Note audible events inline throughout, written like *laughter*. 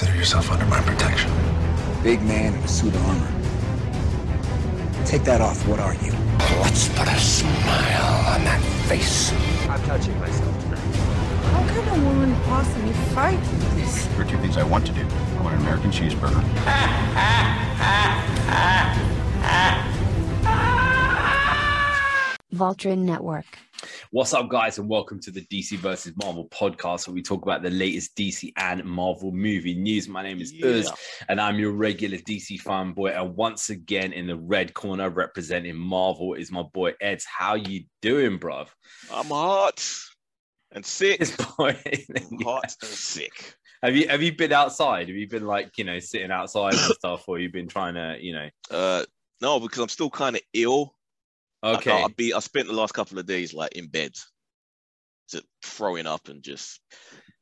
Consider yourself under my protection. Big man in a suit of armor. Take that off. What are you? Let's put a smile on that face. I'm touching myself tonight. How can a woman possibly fight this? There are two things I want to do. I want an American cheeseburger. Voltron Network. What's up, guys, and welcome to the DC versus Marvel podcast, where we talk about the latest DC and Marvel movie news. My name is Yeah. Uz, and I'm your regular DC fanboy. And once again, in the red corner, representing Marvel, is my boy Eds. How you doing, bruv? I'm hot and sick. Boy. *laughs* I'm hot and sick. have you have you been outside? Have you been like you know sitting outside and stuff, or you been trying to you know? Uh, no, because I'm still kind of ill. Okay, I, I be I spent the last couple of days like in bed, just throwing up and just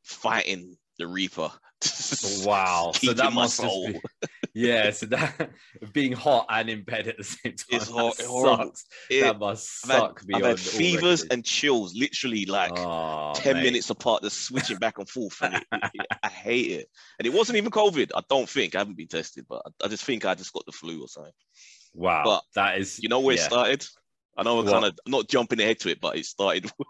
fighting the Reaper. *laughs* wow. So that must be, *laughs* yeah. So that *laughs* being hot and in bed at the same time. It's hot- that sucks. It- that must I've had, I've had fevers and chills, literally like Oh, 10 mate. minutes apart, just switching back and forth. And it- I hate it. And it wasn't even COVID. I don't think. I haven't been tested, but I, I just think I just got the flu or something. Wow, but that is You know where yeah. it started? I know I'm kind of not jumping ahead to it, but it started. *laughs*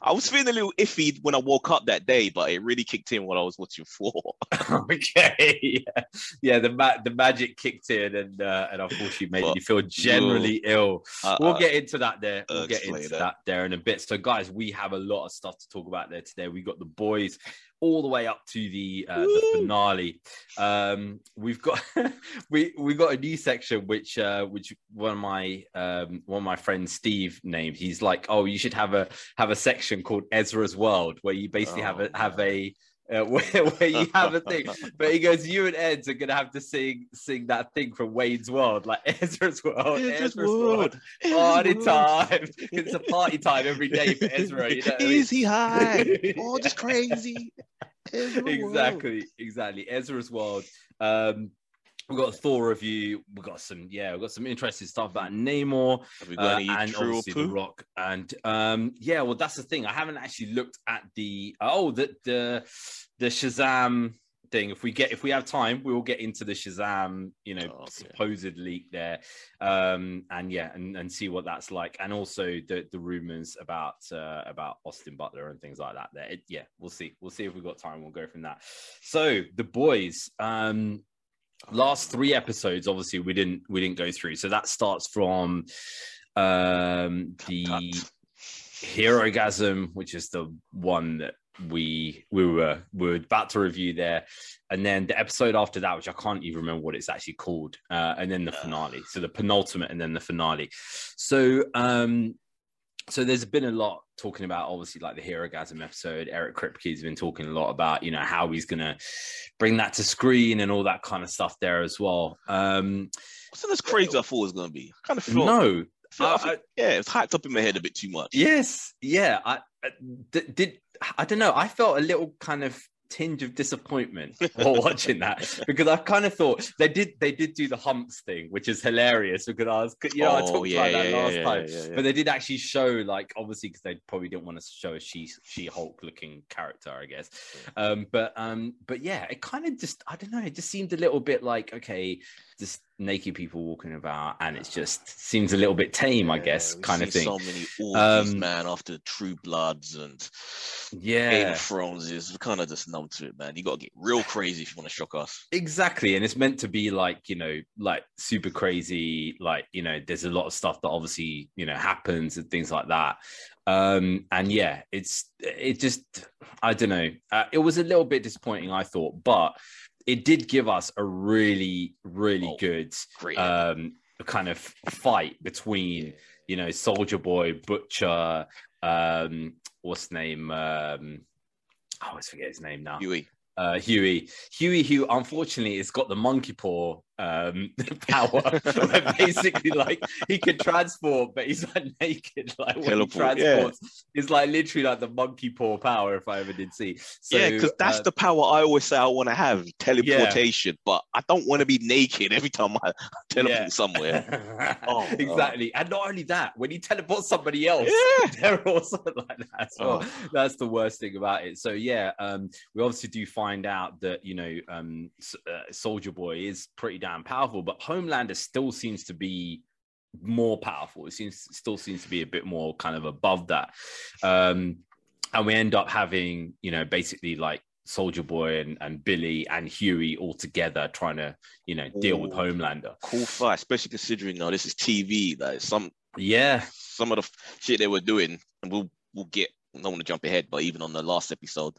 I was feeling a little iffy when I woke up that day, but it really kicked in while I was watching *laughs* Thor. *laughs* okay, yeah, yeah. The ma- the magic kicked in, and uh, and unfortunately made But- you feel generally ill. Uh, We'll get into that there. We'll get into that. that there in a bit. So, guys, we have a lot of stuff to talk about there today. We got the boys all the way up to the uh, the finale. Um, we've got *laughs* we we got a new section which uh, which one of my um, one of my friends Steve named. He's like, oh, you should have a have a section called Ezra's World where you basically have a Oh, have a uh, *laughs* where, where you have a thing, but he goes, "You and Eds are gonna have to sing sing that thing from Wayne's World, like *laughs* Ezra's World, Ezra's Ezra's World, World. party Ezra's World. time. It's a party time every day for Ezra. You know what I mean? Is he high? oh, just crazy. Ezra World. exactly, exactly. Ezra's World. Um, we've got a Thor review. We've got some, yeah, we've got some interesting stuff about Namor Have we uh, any and true or obviously the? Rock. And um, yeah, well, that's the thing. I haven't actually looked at the oh the the the Shazam thing. If we get if we have time, we will get into the Shazam, you know, Oh, okay. supposed leak there, um, and yeah, and, and see what that's like, and also the the rumors about uh, about Austin Butler and things like that. There, It- yeah, we'll see. We'll see if we've got time. We'll go from that. So the boys. Um, last three episodes obviously we didn't we didn't go through so that starts from um the Herogasm which is the one that we we were we were about to review there and then the episode after that which i can't even remember what it's actually called uh, and then the finale so the penultimate and then the finale so um so there's been a lot talking about obviously like the Herogasm episode eric kripke's been talking a lot about you know how he's gonna bring that to screen and all that kind of stuff there as well um Wasn't as crazy I thought it was to be. I kind of felt, no I felt- I yeah, it's hyped up in my head a bit too much. Yes, yeah. I, I d- did. I don't know. I felt a little kind of tinge of disappointment *laughs* while watching that because I kind of thought they did. They did do the humps thing, which is hilarious because I was, you know, I Oh, talked yeah, about that yeah, last yeah, time. But they did actually show, like, obviously, because they probably didn't want to show a she she Hulk looking character, I guess. Um, but um, but yeah, it kind of just I don't know. It just seemed a little bit like okay, just naked people walking about, and it just seems a little bit tame, I guess, kind of thing. So many orgies, Um, man, after True Bloods and Game of Thrones is kind of just numb to it, man. You got to get real crazy if you want to shock us. exactly. And it's meant to be like you know, like super crazy. Like you know, there's a lot of stuff that obviously you know happens and things like that. Um, and yeah, it's it just I don't know. Uh, it was a little bit disappointing, I thought, but it did give us a really, really Oh, good um kind of fight between you know soldier boy butcher um what's name um i always forget his name now. Huey. uh huey. Huey who unfortunately has got the monkey paw um *laughs* power where basically like he can transport but he's like naked like when he Teleport, yeah. transports it's like literally like the monkey paw power if i ever did see so, yeah, because that's uh, the power I always say I want to have teleportation, but I don't want to be naked every time I *laughs* teleport Yeah. somewhere. *laughs* Oh, exactly. And not only that, when you teleport somebody else, Yeah. they're also like that as well. Oh. That's the worst thing about it. So yeah, um, we obviously do find out that you know um, uh, Soldier Boy is pretty damn powerful, but Homelander still seems to be more powerful. It seems still seems to be a bit more kind of above that. Um, and we end up having you know basically like Soldier Boy and, and Billy and Huey all together trying to you know deal with Homelander. cool fight, especially considering now this is TV. Like some Yeah, some of the shit they were doing, and we'll we'll get. I don't want to jump ahead, but even on the last episode,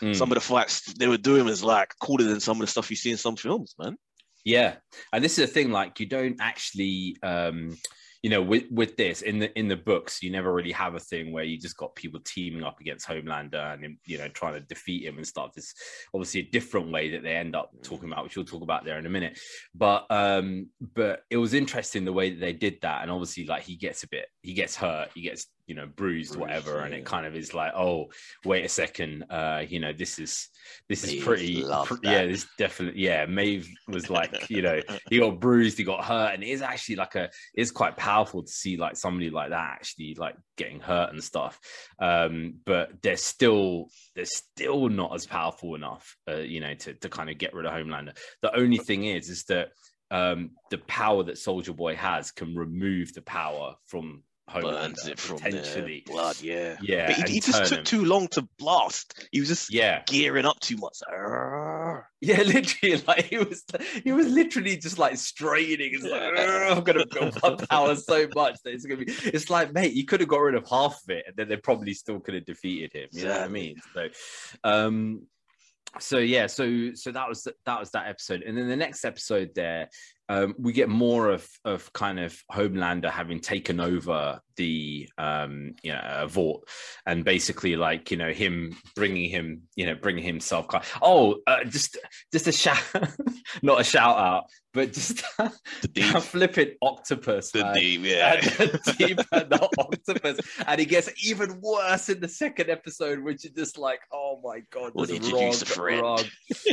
Mm. some of the fights they were doing was like cooler than some of the stuff you see in some films, man. Yeah, and this is the thing. Like, you don't actually, um, you know, with with this in the in the books, you never really have a thing where you just got people teaming up against Homelander and you know trying to defeat him and stuff. It's obviously a different way that they end up talking about, which we'll talk about there in a minute. But um, but it was interesting the way that they did that, and obviously, like he gets a bit, he gets hurt, he gets you know bruised, Bruised, whatever, and it kind of is like, oh, wait a second, uh, you know, this is this is Maeve pretty, pr- yeah, this definitely, yeah. Maeve was like, you know, *laughs* he got bruised, he got hurt, and it is actually like a it's quite powerful to see like somebody like that actually like getting hurt and stuff. Um, but they're still they're still not as powerful enough, uh, you know, to to kind of get rid of Homelander. The only thing is, is that um, the power that Soldier Boy has can remove the power from Burns it from the blood, yeah. Yeah, but he, he just took him. too long to blast. He was just Yeah, gearing up too much. Yeah, *laughs* literally, like he was, he was literally just like straining. It's like, I'm gonna *laughs* build my power so much that it's gonna be. It's like, mate, you could have got rid of half of it, and then they probably still could have defeated him. You know what I mean? So, um, so yeah, so so that was that was that episode, and then the next episode there, um, we get more of of kind of Homelander having taken over the um, you know vault, and basically like you know him bringing him you know bringing himself. Oh, uh, just just a shout, *laughs* not a shout out, but just *laughs* The deep, a flipping octopus. the man. deep, yeah. And the *laughs* deep and the octopus, and it gets even worse in the second episode, which is just like, oh my god, When just wrong, wrong.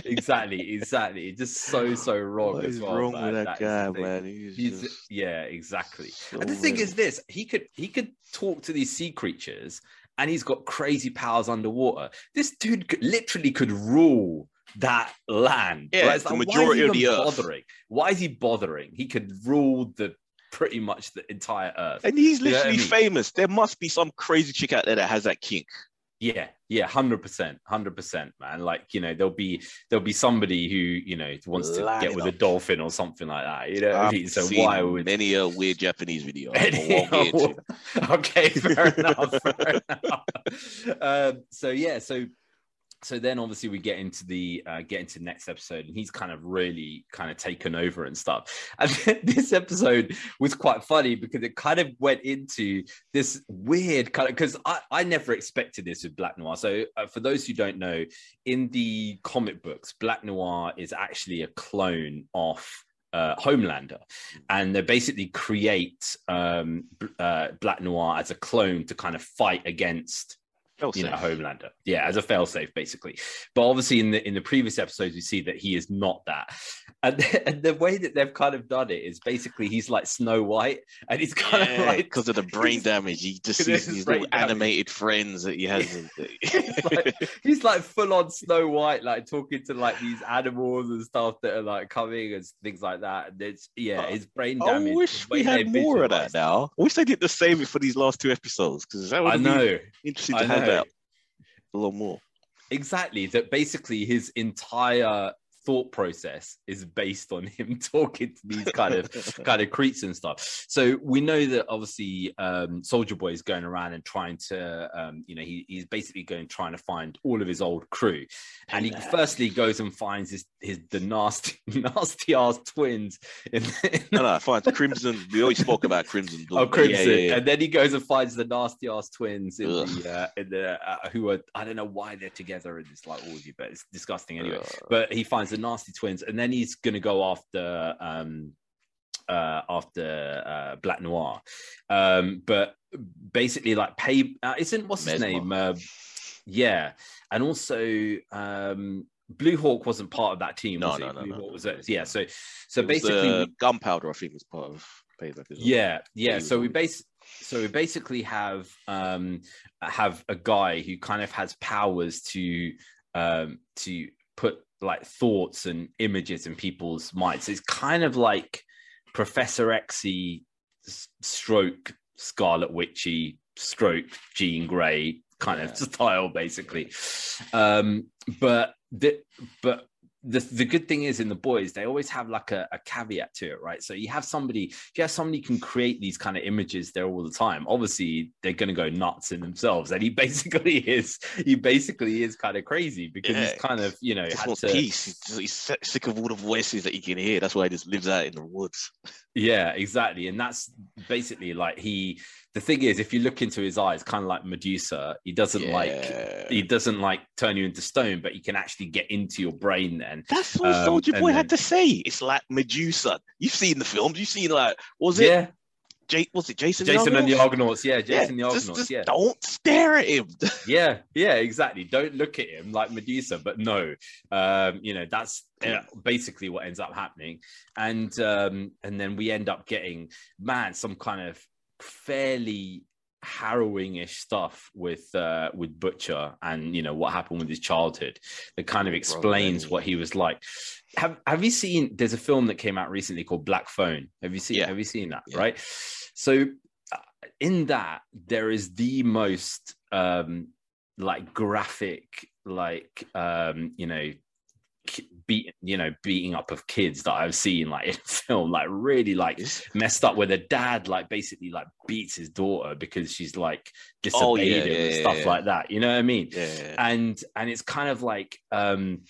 exactly, exactly, just so so wrong. What as well, wrong man. with that, is the guy, man? He's, He's just yeah, exactly. so And the thing weird. is, this he could he could talk to these sea creatures, and he's got crazy powers underwater. This dude could, literally could rule that land. Yeah, right? It's the like, majority why of is he the earth. bothering? Why is he bothering? He could rule the pretty much the entire earth. and he's You know I literally mean? famous. There must be some crazy chick out there that has that kink. Yeah, yeah, hundred percent, hundred percent, man. Like you know, there'll be there'll be somebody who you know wants to get it with a dolphin or something like that. You know, I've mean? so seen why would many a weird Japanese video? I Any- won't get into it. *laughs* okay, fair enough. Fair enough. *laughs* Um, so yeah, so so then obviously we get into the uh, get into the next episode, and he's kind of really kind of taken over and stuff. *laughs* And this episode was quite funny because it kind of went into this weird kind of because I, I never expected this with Black Noir. So uh, for those who don't know, in the comic books, Black Noir is actually a clone of uh, Homelander, and they basically create um, uh, Black Noir as a clone to kind of fight against you know Homelander. Yeah, as a failsafe, basically. But obviously, in the in the previous episodes, we see that he is not that. And, *laughs* and the way that they've kind of done it is basically he's like Snow White, and he's kind of like because of the *laughs* brain damage. He just *laughs* sees these little damage. animated friends that he has. in- like, he's like full on Snow White, like talking to like these animals and stuff that are like coming and things like that. And it's yeah, uh, his brain damage. I wish we had more of that now. I wish they did the same for these last two episodes because that would I be know. interesting I to have that a little more. exactly that basically his entire thought process is based on *laughs* him talking to these kind of *laughs* kind of creeps and stuff so we know that obviously um soldier boy is going around and trying to um you know he, he's basically going trying to find all of his old crew and he firstly goes and finds his his the nasty *laughs* nasty ass twins in, in no, no, fine. Crimson. We always spoke about Crimson. Oh, but yeah, Crimson, yeah, yeah. and then he goes and finds the nasty ass twins in Ugh. the uh, in the uh, who are I don't know why they're together in this like orgy, but it's disgusting anyway. Ugh. But he finds the nasty twins, and then he's gonna go after um uh after uh Black Noir. Um, but basically, like pay uh, isn't what's his Mesmer. name? Uh, yeah, and also um Blue Hawk wasn't part of that team. No, was no, no, Blue no. Hawk was it? Yeah, so so basically, uh, gunpowder, I think, was part of payback. Yeah, yeah. So we base so we basically have um have a guy who kind of has powers to um to put like thoughts and images in people's minds. It's kind of like Professor Xy stroke Scarlet Witchy stroke Jean Grey kind Yeah. of *laughs* style, basically. Um, but the but the the good thing is in the boys they always have like a, a caveat to it right so you have somebody if you have somebody who can create these kind of images there all the time obviously they're going to go nuts in themselves and he *laughs* basically is he basically is kind of crazy because Yeah. he's kind of you know had wants to, peace. He's, he's sick- sick of all the voices that he can hear. That's why he just lives out in the woods. Yeah, exactly. And that's basically like he the thing is if you look into his eyes, kind of like Medusa, he doesn't like he doesn't like turn you into stone, but he can actually get into your brain then. That's what Um, Soldier Boy then- had to say. It's like Medusa. You've seen the films. You've seen like was it Yeah, Jay, was it Jason? Jason and the Argonauts? Yeah, Jason yeah, the Argonauts. just yeah. don't stare at him. *laughs* yeah, yeah, exactly. Don't look at him like Medusa, but no, um, you know that's uh, basically what ends up happening, and um, and then we end up getting man some kind of fairly harrowing-ish stuff with uh, with Butcher and you know what happened with his childhood that kind of explains what he was like. Have Have you seen? There's a film that came out recently called Black Phone. Have you seen? Yeah. Have you seen that? Yeah. Right. So uh, in that there is the most um like graphic like um you know beat you know beating up of kids that i've seen like in *laughs* film like really like messed up where the dad like basically like beats his daughter because she's like disobeyed Oh, yeah, him yeah, and yeah, stuff like that you know what i mean? And and it's kind of like um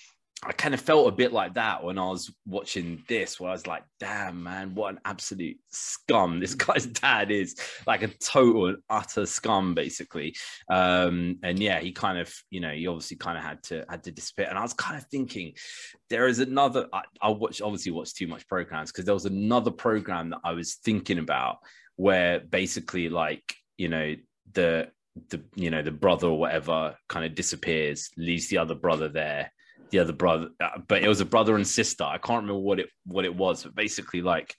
I kind of felt a bit like that when I was watching this, where I was like, damn, man, what an absolute scum this *laughs* guy's dad is like a total and utter scum, basically. Um, and yeah, he kind of, you know, he obviously kind of had to had to disappear. And I was kind of thinking, there is another I, I watch obviously watch too much programs because there was another program that I was thinking about where basically like, you know, the the you know the brother or whatever kind of disappears leaves the other brother there the other brother uh, but it was a brother and sister. I can't remember what it what it was but basically like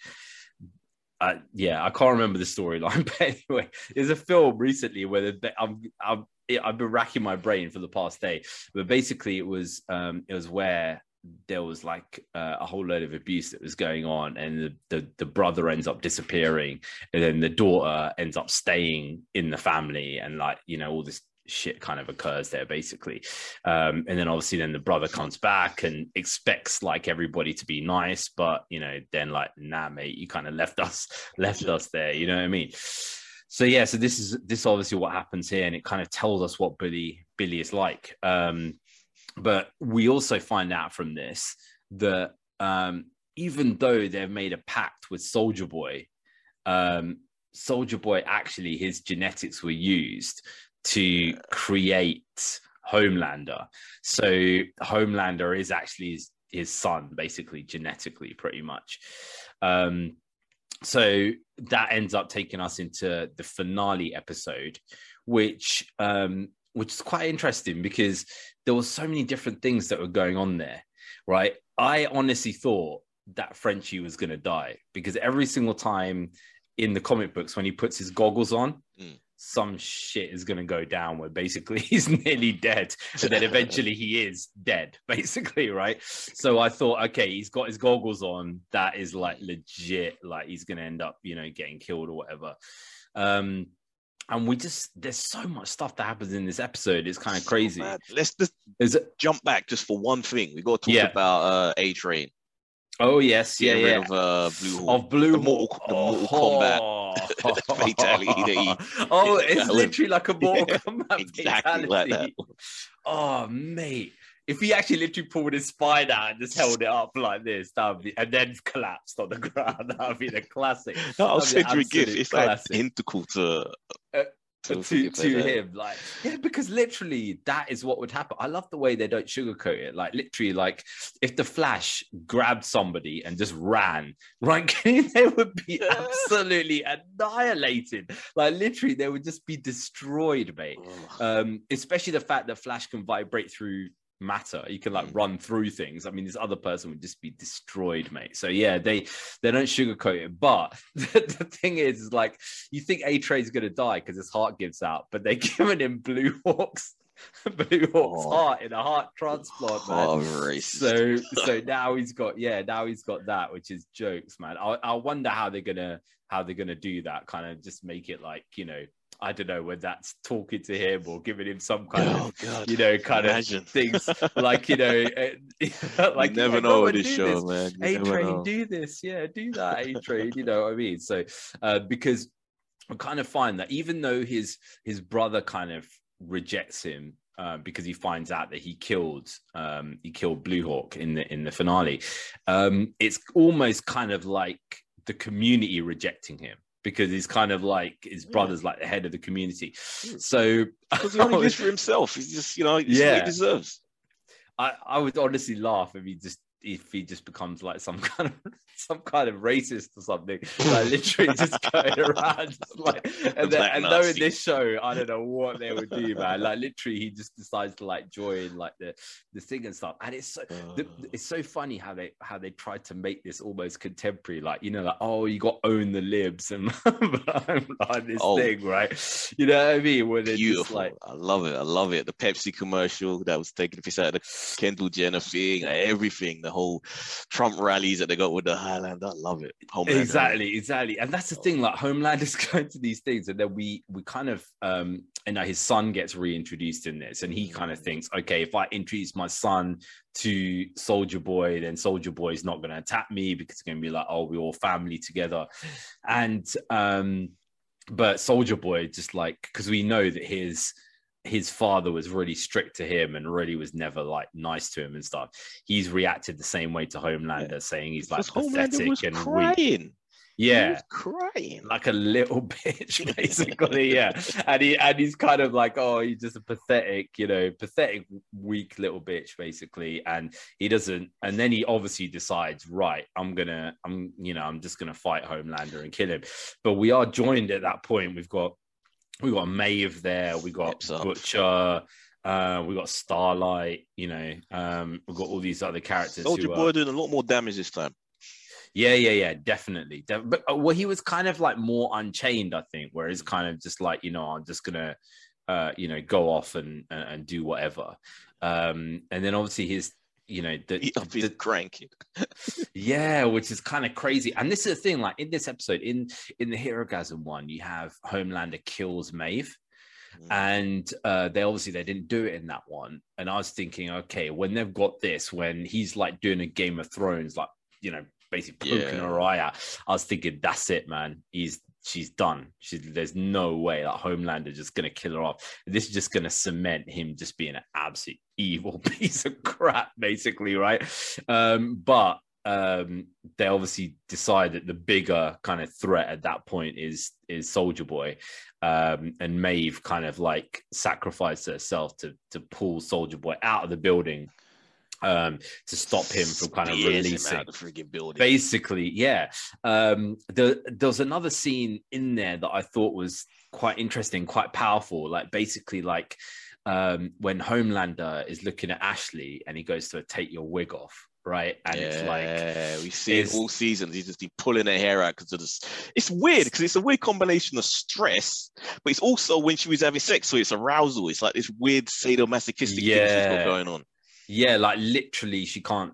uh, yeah i can't remember the storyline *laughs* but anyway there's a film recently where the, i'm i've I've been racking my brain for the past day, but basically it was um, it was where there was like uh, a whole load of abuse that was going on, and the, the the brother ends up disappearing, and then the daughter ends up staying in the family, and like you know all this shit kind of occurs there basically. Um and then obviously then the brother comes back and expects like everybody to be nice but you know then like nah mate you kind of left *laughs* us left us there you know what i mean? So yeah so this is this is obviously what happens here and it kind of tells us what billy billy is like. Um but we also find out from this that um even though they've made a pact with soldier boy um soldier boy actually his genetics were used to create homelander. So homelander is actually his, his son basically genetically pretty much. Um so that ends up taking us into the finale episode which um which is quite interesting because there were so many different things that were going on there right? I honestly thought that frenchie was going to die because every single time in the comic books when he puts his goggles on Mm. Some shit is going to go down where basically *laughs* he's nearly dead. But then eventually he is dead *laughs* basically right? So i thought okay he's got his goggles on. That is like legit. Like he's going to end up you know getting killed or whatever. Um and we just there's so much stuff that happens in this episode. It's kind of crazy. let's just jump back just for one thing. We got to talk Yeah. about uh, A Train. Oh yes yeah yeah of uh, Blue Hawk. of blue The Mortal- the Mortal Kombat *laughs* fatality that he- oh it's that literally like a Mortal Yeah, Kombat exactly like that. fatality. oh mate if he actually literally pulled his spine out and just held it up like this, that would be, and then collapsed on the *laughs* ground, that would be the classic. No, I was That'd be to a gift. It's like classic. integral to *laughs* to, To to, him. Like, yeah, because literally that is what would happen. I love the way they don't sugarcoat it. Like, literally, like if the Flash grabbed somebody and just ran, *laughs* right, *laughs* they would be absolutely annihilated. Like, literally, they would just be destroyed, mate. Um, especially the fact that Flash can vibrate through matter. You can like Mm. run through things. I mean, this other person would just be destroyed, mate. So yeah, they they don't sugarcoat it. But *laughs* the, the thing is, is like you think A Trey's gonna die because his heart gives out, but they're *laughs* giving him Blue Hawks, *laughs* Blue Hawks Oh. heart in a heart transplant, man. Oh, racist. So so now he's got yeah now he's got that which is jokes man I, I wonder how they're gonna how they're gonna do that kind of just make it like you know I don't know whether that's talking to him or giving him some kind oh of God. you know kind Imagine. of things *laughs* like you know uh, *laughs* like you never yeah, know go with and this show, this. man. A train, do this, yeah, do that, A train. you know what I mean? So, uh, because I kind of find that even though his his brother kind of rejects him uh, because he finds out that he killed um, he killed Blue Hawk in the in the finale, um, it's almost kind of like the community rejecting him because he's kind of like his brother's like the head of the community. Hmm. So *laughs* Because he only lives for himself. He's just, you know, Yeah. he deserves. I, I would honestly laugh if he just if he just becomes like some *laughs* kind of some kind of racist or something, *laughs* like literally just going around just like and, then, and knowing this show, I don't know what they would do, man. Like literally, he just decides to like join like the the thing and stuff, and it's so the, Uh, it's so funny how they how they tried to make this almost contemporary, like you know, like oh, you got own the libs *laughs* and like this Oh. thing, right? You know what I mean? Where they're just beautiful. like I love it. I love it. The Pepsi commercial that was taking the piss out of the Kendall Jenner thing, everything, the whole Trump rallies that they got with the Highland. I love it. Homelander. exactly exactly and that's the thing like homeland *laughs* is going to these things and then we we kind of um and now his son gets reintroduced in this and he kind of thinks okay if i introduce my son to soldier boy then soldier boy is not going to attack me because it's going to be like oh we're all family together and um but soldier boy just like because we know that his his father was really strict to him and really was never like nice to him and stuff. He's reacted the same way to Homelander, saying he's like pathetic and weak. crying. He Yeah, crying. like a little *laughs* bitch, *laughs* basically. yeah, and he and he's kind of like, oh, he's just a pathetic, you know, pathetic, weak little bitch, basically. And he doesn't. And then he obviously decides, right, I'm gonna, I'm, you know, I'm just gonna fight Homelander and kill him. But we are joined at that point. We've got, we got Maeve there. We got. Butcher. Uh, we got Starlight. You know, um, we've got all these other characters. Soldier who are- Boy doing a lot more damage this time. yeah, yeah, yeah, definitely. De- but uh, well, he was kind of like more unchained, I think, where he's kind of just like, you know, I'm just gonna, uh, you know, go off and and, and do whatever. Um, and then obviously his, you know, the, up his the- crank. *laughs* yeah, which is kind of crazy. And this is the thing, like in this episode, in in the Herogasm one, you have Homelander kills Maeve Mm. and uh, they obviously they didn't do it in that one. And I was thinking, okay, when they've got this, when he's like doing a Game of Thrones, like you know, basically poking Yeah. her eye out, I was thinking, that's it, man. He's she's done. There's no way that Homelander is just gonna kill her off. This is just gonna cement him just being an absolute evil *laughs* piece of crap, basically, right? Um, but um they obviously decide that the bigger kind of threat at that point is is soldier boy um and maeve kind of like sacrificed herself to to pull soldier boy out of the building um to stop him from kind of Spears releasing the freaking building. basically yeah um the, there was another scene in there that i thought was quite interesting quite powerful like basically like um when homelander is looking at ashley and he goes to take your wig off right and it's like we see it all seasons. He's just been pulling her hair out because this. It's weird because it's a weird combination of stress, but it's also when she was having sex, so it's arousal. It's like this weird sadomasochistic thing she's Yeah. got going on. Yeah like literally she can't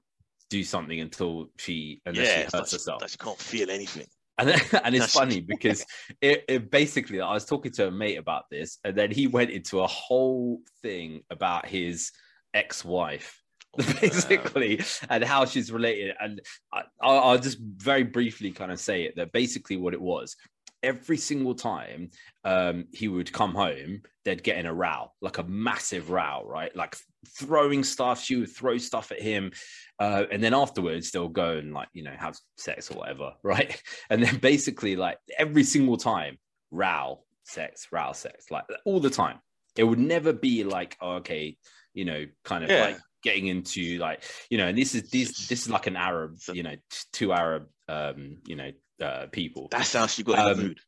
do something until she unless yeah, she hurts like, she- herself like she can't feel anything. And then, *laughs* and it's funny because it, it basically I was talking to a mate about this, and then he went into a whole thing about his ex-wife, *laughs* basically, and how she's related. And I, I'll, I'll just very briefly kind of say it that basically what it was. Every single time um, he would come home, they'd get in a row, like a massive row, right? Like throwing stuff. She would throw stuff at him, uh, and then afterwards they'll go and like you know have sex or whatever, *laughs* right? And then basically like every single time, row, sex, row sex, like all the time. It would never be like, oh, okay, you know, kind of Yeah. like getting into like, you know, and this is this this is like an Arab, you know, two Arab, um, you know, uh, people. That's how she got in the Um, mood.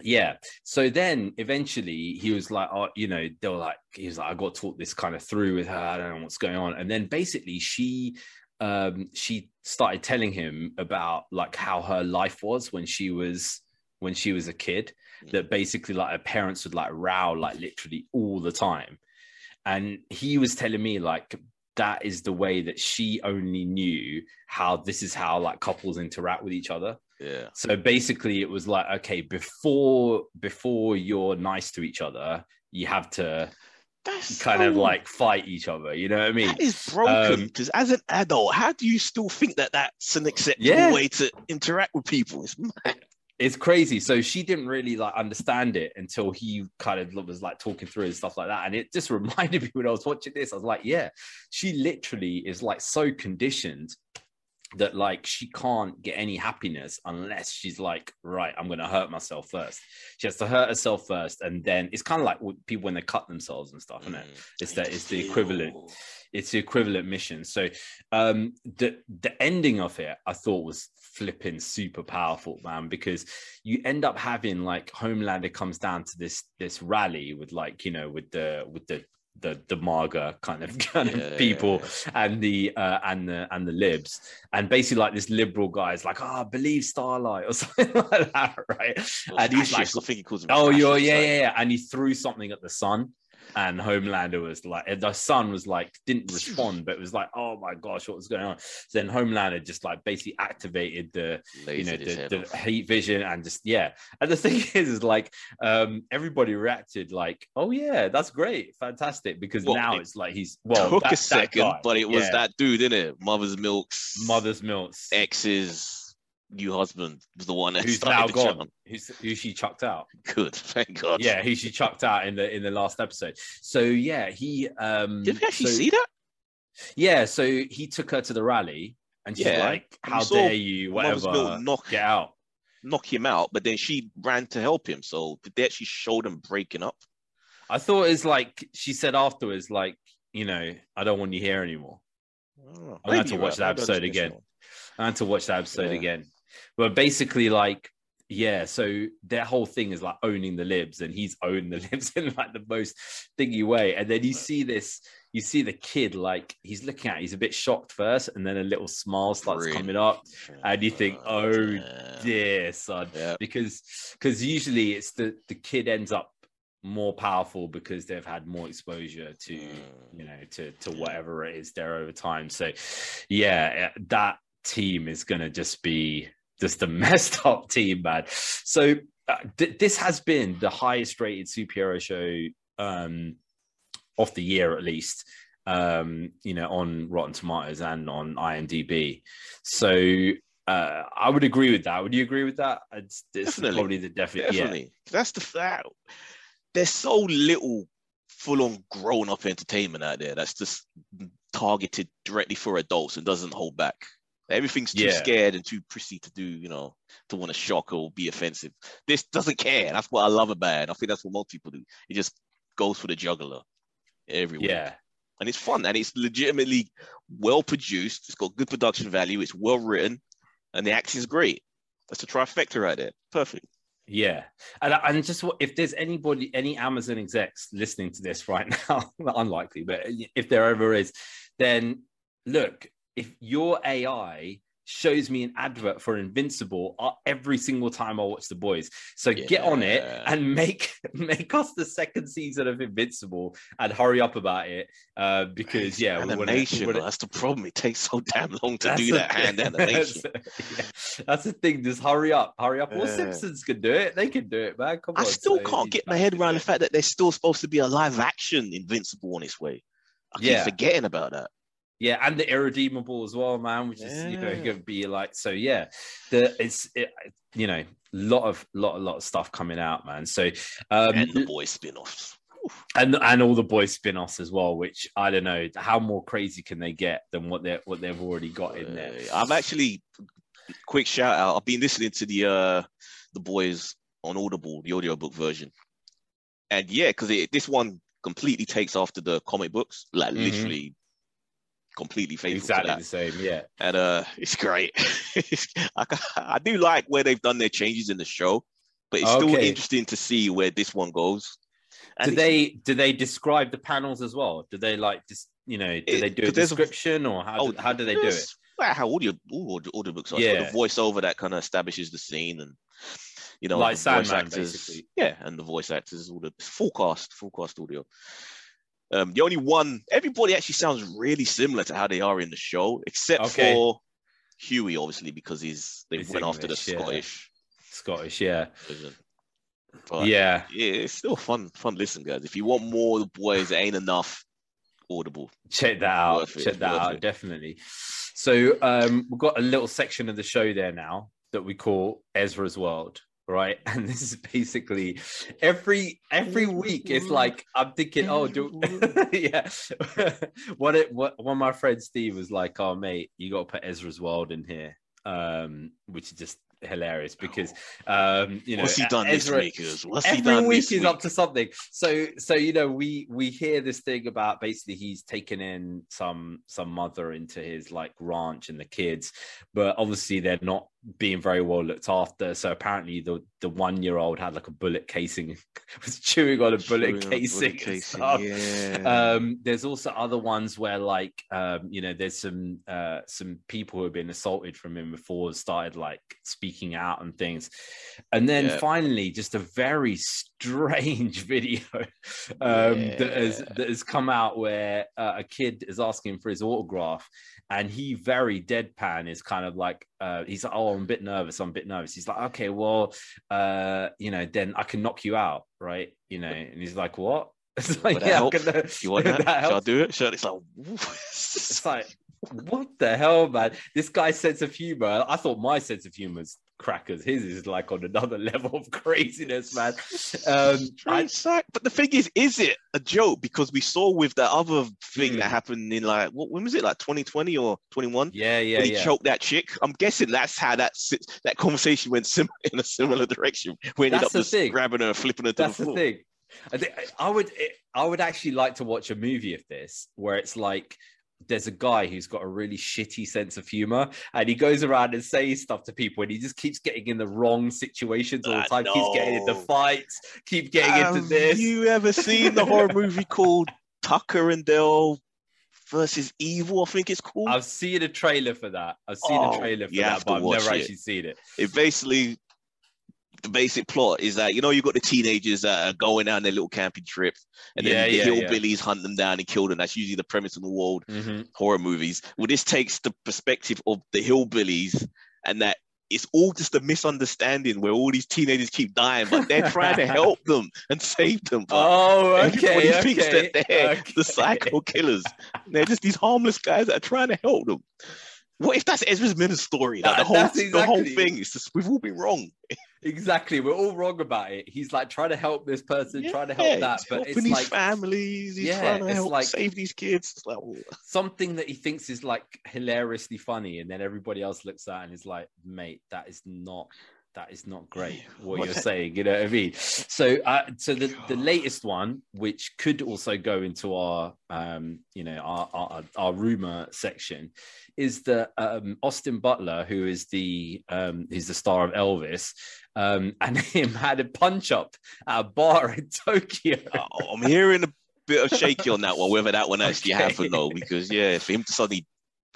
Yeah. So then eventually he was like, oh, you know, they were like, he was like, I got to talk this kind of through with her. I don't know what's going on. And then basically she um she started telling him about like how her life was when she was when she was a kid that basically like her parents would like row like literally all the time and he was telling me like that is the way that she only knew how this is how like couples interact with each other Yeah. so basically it was like okay before before you're nice to each other you have to That's kind of like fight each other you know what i mean That is broken. Um, Because as an adult, how do you still think that that's an acceptable Yeah. way to interact with people? It's mad. it's crazy so she didn't really like understand it until he kind of was like talking through and stuff like that and it just *laughs* reminded me when i was watching this i was like yeah she literally is like so conditioned that like she can't get any happiness unless she's like right i'm gonna hurt myself first. She has to hurt herself first and then it's kind of like people when they cut themselves and stuff isn't it it's that it's the equivalent it's the equivalent mission. So um the the ending of it I thought was flipping super powerful, man, because you end up having like Homelander comes down to this this rally with like, you know, with the with the the the MAGA kind of *laughs* kind Yeah, of people yeah, and the uh and the and the libs and basically like this liberal guy is like oh believe starlight or *laughs* something like that right Well, and he's like I think he calls him. Oh, you're yeah, yeah, yeah. And he threw something at the sun, and Homelander was like, the son was like, didn't respond, but it was like, oh my gosh, what was going on? So then Homelander just like basically activated the, you know, the, the heat vision and just yeah. And the *laughs* thing is, is like, um, everybody reacted like, oh yeah, that's great, fantastic, because Well, now it it's like he's well, took that- a second, but it was yeah, that dude, didn't it? Mother's Milk's mother's milks. ex's new husband was the one that Who's now gone? Who's who she chucked out? Good, thank God. yeah, who she chucked out in the in the last episode. So yeah, he um Did we actually so- see that? Yeah, so he took her to the rally and she's Yeah, like, How dare you, whatever, knock get out. knock him out, but then she ran to help him. So did they actually show them breaking up? I thought it's like she said afterwards, like, you know, I don't want you here anymore. I gonna have Maybe to watch right. I episode again. I had to watch that episode Yeah. again. But basically, like, yeah, so their whole thing is like owning the libs, and he's owned the *laughs* libs in like the most thingy way. And then you see this, you see the kid, like he's looking at, it, he's a bit shocked first, and then a little smile starts Brilliant. coming up. And you think, oh, oh yeah. dear son, because because usually it's the the kid ends up more powerful because they've had more exposure to you mm. know to to whatever it is there over time so yeah that team is going to just be just a *laughs* messed up team man so uh, th- this has been the highest rated superhero show um of the year at least um you know on rotten tomatoes and on imdb so uh, I would agree with that. Would you agree with that? It's, it's Definitely. probably the definite. Yeah, Definitely. That's the fact. There's so little full on grown up entertainment out there that's just targeted directly for adults and doesn't hold back. Everything's too Yeah. scared and too prissy to do, you know, to want to shock or be offensive. This doesn't care. That's what I love about it. I think that's what most people do. It just goes for the juggler everywhere. yeah, And it's fun and it's legitimately well produced. It's got good production value. It's well written and the acting's great. That's a trifecta right there. Perfect. Yeah, and and just if there's anybody, any Amazon execs listening to this right *laughs* now, unlikely, but if there ever is, then look, if your AI shows me an advert for Invincible every single time I watch The Boys, so get on it and make *laughs* make us the second season of Invincible and hurry up about it, uh, because yeah, we wanna- we animation. wanna- That's the problem. It takes so damn long to That's do that hand *laughs* animation. yeah, that's the thing. Just hurry up, hurry up. Yeah. Simpsons can do it. They can do it, man. Come I on. still So can't get my head around the *laughs* fact that there's still supposed to be a live action Invincible on its way. I keep Yeah. forgetting about that. Yeah, and the irredeemable as well, man. Which is you know gonna be like so. Yeah, the it's it, you know lot of lot a lot of stuff coming out, man. So um, and the boy spin-offs. and and all the boys spin-offs as well. Which I don't know how more crazy can they get than what they what they've already got in there. I'm actually quick shout out. I've been listening to the uh the boys on Audible, the audiobook version. And yeah, because this one completely takes after the comic books, like Mhm. literally completely faithful to exactly the same. Yeah, and uh, it's great. *laughs* I, I do like where they've done their changes in the show, but it's still interesting to see where this one goes. And do they do they describe the panels as well? Do they like just you know do It- they do a there's a- description or how do, how do they do it? Well, how audio all audio, audiobooks are. Yeah. the voiceover that kind of establishes the scene and you know Like the voice actors. basically. Yeah, and the voice actors, all the full cast, full cast audio. Um, the only one, everybody actually sounds really similar to how they are in the show, except Okay. for Huey, obviously, because he's they He's went after the yeah. Scottish Scottish, yeah. But yeah. yeah, it's still fun, fun listen, guys. If you want more the boys, ain't enough. Audible. check that out check that out it. definitely so um we've got a little section of the show there now that we call ezra's world right? *laughs* And this is basically every every week it's like i'm thinking oh do *laughs* yeah. *laughs* What it what one of my friends steve was like oh mate you got to put ezra's world in here um which is just hilarious because um you know What's he done Ezra, this week? Is what's he every done week this he's week? up to something. So so you know we we hear this thing about basically he's taken in some some mother into his like ranch and the kids but obviously they're not being very well looked after so apparently the the one year old had like a bullet casing *laughs* was chewing on a bullet Chewing on a casing, bullet casing, yeah. um there's also other ones where like um you know there's some uh some people who have been assaulted from him before started like speaking out and things and then Yeah. finally just a very strange *laughs* video um that has that has come out where uh, a kid is asking for his autograph and he very deadpan is kind of like uh he's like oh i'm a bit nervous i'm a bit nervous he's like okay well uh you know then i can knock you out right you know and he's like what *laughs* it's like yeah help? Gonna, You want *laughs* that? Shall I do it? Shall I- it's like, *laughs* it's like what the hell man this guy's sense of humor i thought my sense of humor is crackers his is like on another *laughs* level of craziness man *laughs* um I, sack. But the thing is, is it a joke? Because we saw with that other thing Hmm. that happened in like what when was it like 2020 or 21? yeah yeah he yeah choked that chick. I'm guessing that's how that that conversation went sim- *laughs* in a similar direction. We ended That's up just thing. grabbing her and flipping her to that's the the thing I, think, I would I would actually like to watch a movie of this where it's like there's a guy who's got a really shitty sense of humor and he goes around and says stuff to people and he just keeps getting in the wrong situations all the I time keeps getting into fights keep getting into Have this you ever seen the horror movie *laughs* called Tucker and Dale versus Evil? I think it's called. I've seen a trailer for that I've seen Oh, a trailer for that but I've never it. actually seen it it basically the basic plot is that you know you got the teenagers that are going on their little camping trip and Yeah, then the yeah, yeah. hillbillies hunt them down and kill them that's usually the premise of the world Mhm. horror movies well this takes the perspective of the hillbillies and that it's all just a misunderstanding where all these teenagers keep dying but they're trying to *laughs* help them and save them but oh everybody okay thinks that they're okay. the psycho killers they're just these harmless guys that are trying to help them what if that's Ezra's Miller's story? Like That- the whole that's the whole thing is just we've all been wrong. exactly we're all wrong about it he's like trying to help this person trying to help Yeah, that but it's like families. He's Yeah, trying to it's help like- save these kids. It's like, oh, something that he thinks is like hilariously funny, and then everybody else looks at it and is like, "Mate, that is not that is not great." *laughs* What you're saying, you know what I mean? So, uh, so the the latest one, which could also go into our um, you know, our our, our rumor section, is that um, Austin Butler, who is the um, he's the star of Elvis, um, *laughs* and him had a punch up at a bar in *laughs* Tokyo. oh, I'm hearing a bit of shaky on that one, whether that one actually Okay. happened though, because yeah, for him to suddenly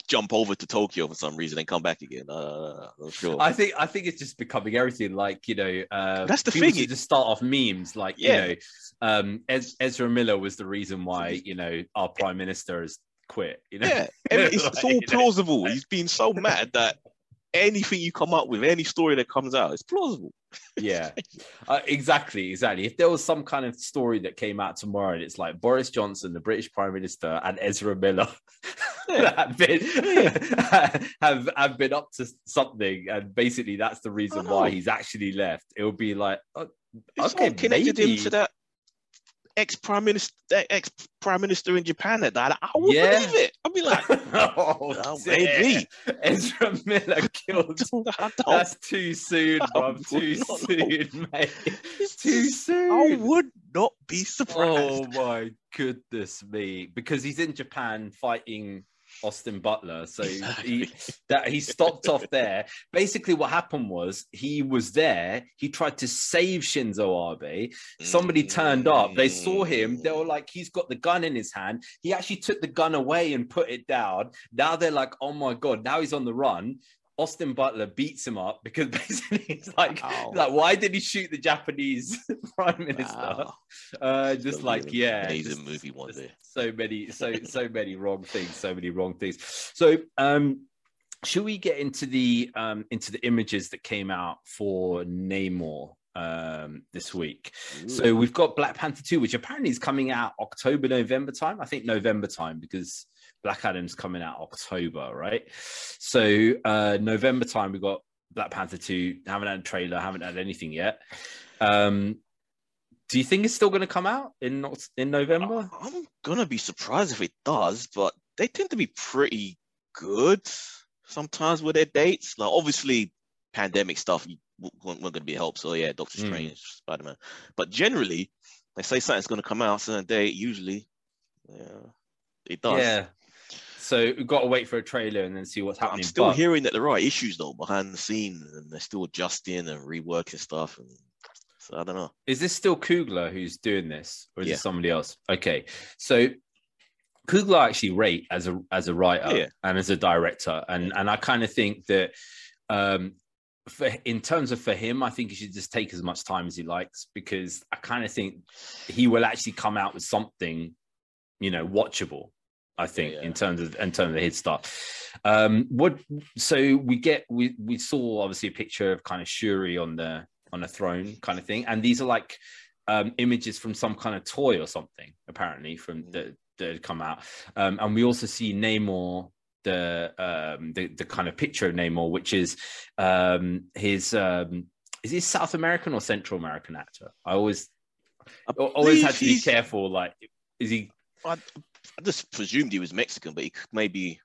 jump over to Tokyo for some reason and come back again, uh, sure. I think I think it's just becoming everything. Like you know, uh, That's the thing, You just start off memes. Like Yeah. you know, um, Ez- Ezra Miller was the reason why *laughs* you know our prime minister has quit. You know, yeah, it's, *laughs* it's all plausible. He's been so mad that anything you come up with, any story that comes out, it's plausible. *laughs* yeah, uh, exactly, exactly. If there was some kind of story that came out tomorrow, and it's like Boris Johnson, the British Prime Minister, and Ezra Miller *laughs* have been *laughs* have have been up to something, and basically that's the reason why he's actually left. It would be like, oh, okay, connected maybe. him to that ex prime minister, ex prime minister in Japan that I would Yeah. believe it. I'd be like, *laughs* oh, oh, maybe. Ezra Miller killed. *laughs* *laughs* That's too soon, would Too not soon, mate. It's Too soon. I would not be surprised. Oh my goodness me! Because he's in Japan fighting Austin Butler, so he *laughs* that he stopped off there. Basically, what happened was he was there. He tried to save Shinzo Abe. Somebody turned up. They saw him. They were like, "He's got the gun in his hand." He actually took the gun away and put it down. Now they're like, "Oh my god!" Now he's on the run. Austin Butler beats him up because *laughs* basically it's like, Wow. like, why did he shoot the Japanese *laughs* prime minister? Wow. Uh, just Gonna like yeah, amazing just- movie one day. So many, so *laughs* so many wrong things, so many wrong things. So, um, should we get into the um into the images that came out for Namor um this week? So we've got Black Panther 2, which apparently is coming out October, November time. I think November time because Black Adam's coming out October, right? So uh November time, we've got Black Panther 2. Haven't had a trailer, haven't had anything yet. Um do you think it's still going to come out in in November? I'm gonna be surprised if it does, but they tend to be pretty good sometimes with their dates. Like obviously, pandemic stuff weren't, weren't gonna be a help. So yeah, Doctor Mm. Strange, Spider Man. But generally, they say something's gonna come out certain date. Usually, yeah, it does. Yeah. So we've got to wait for a trailer and then see what's happening. I'm still But- hearing that there are issues though behind the scenes, and they're still adjusting and reworking stuff. And so I don't know. Is this still Coogler who's doing this, or is Yeah. it somebody else? Okay, so Coogler I actually rate as a as a writer Yeah. and as a director, and and I kind of think that um, for in terms of for him, I think he should just take as much time as he likes because I kind of think he will actually come out with something, you know, watchable. I think Yeah. in terms of in terms of his stuff. Um, what so we get we we saw obviously a picture of kind of Shuri on the on a throne kind of thing, and these are like um, images from some kind of toy or something apparently from the that had come out, um, and we also see Namor the um the, the kind of picture of Namor, which is um his um is he South American or Central American actor? I always I always had to be careful. Like, is he? I, I just presumed he was Mexican, but he may be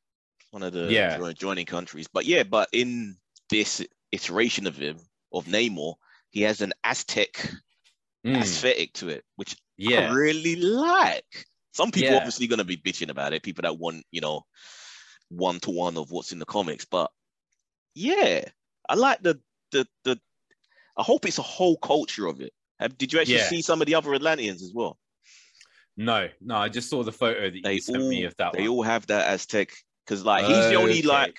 one of the Yeah. join- joining countries. But yeah, but in this iteration of him, of Namor, he has an Aztec Mm, aesthetic to it, which I yeah, really like. Some people Yeah. obviously going to be bitching about it, people that want, you know, one to one of what's in the comics. But yeah, I like the, the, the, I hope it's a whole culture of it. Have- Did you actually Yeah. see some of the other Atlanteans as well? No, no. I just saw the photo that they you sent all me of that they one. all have that Aztec because like he's the only like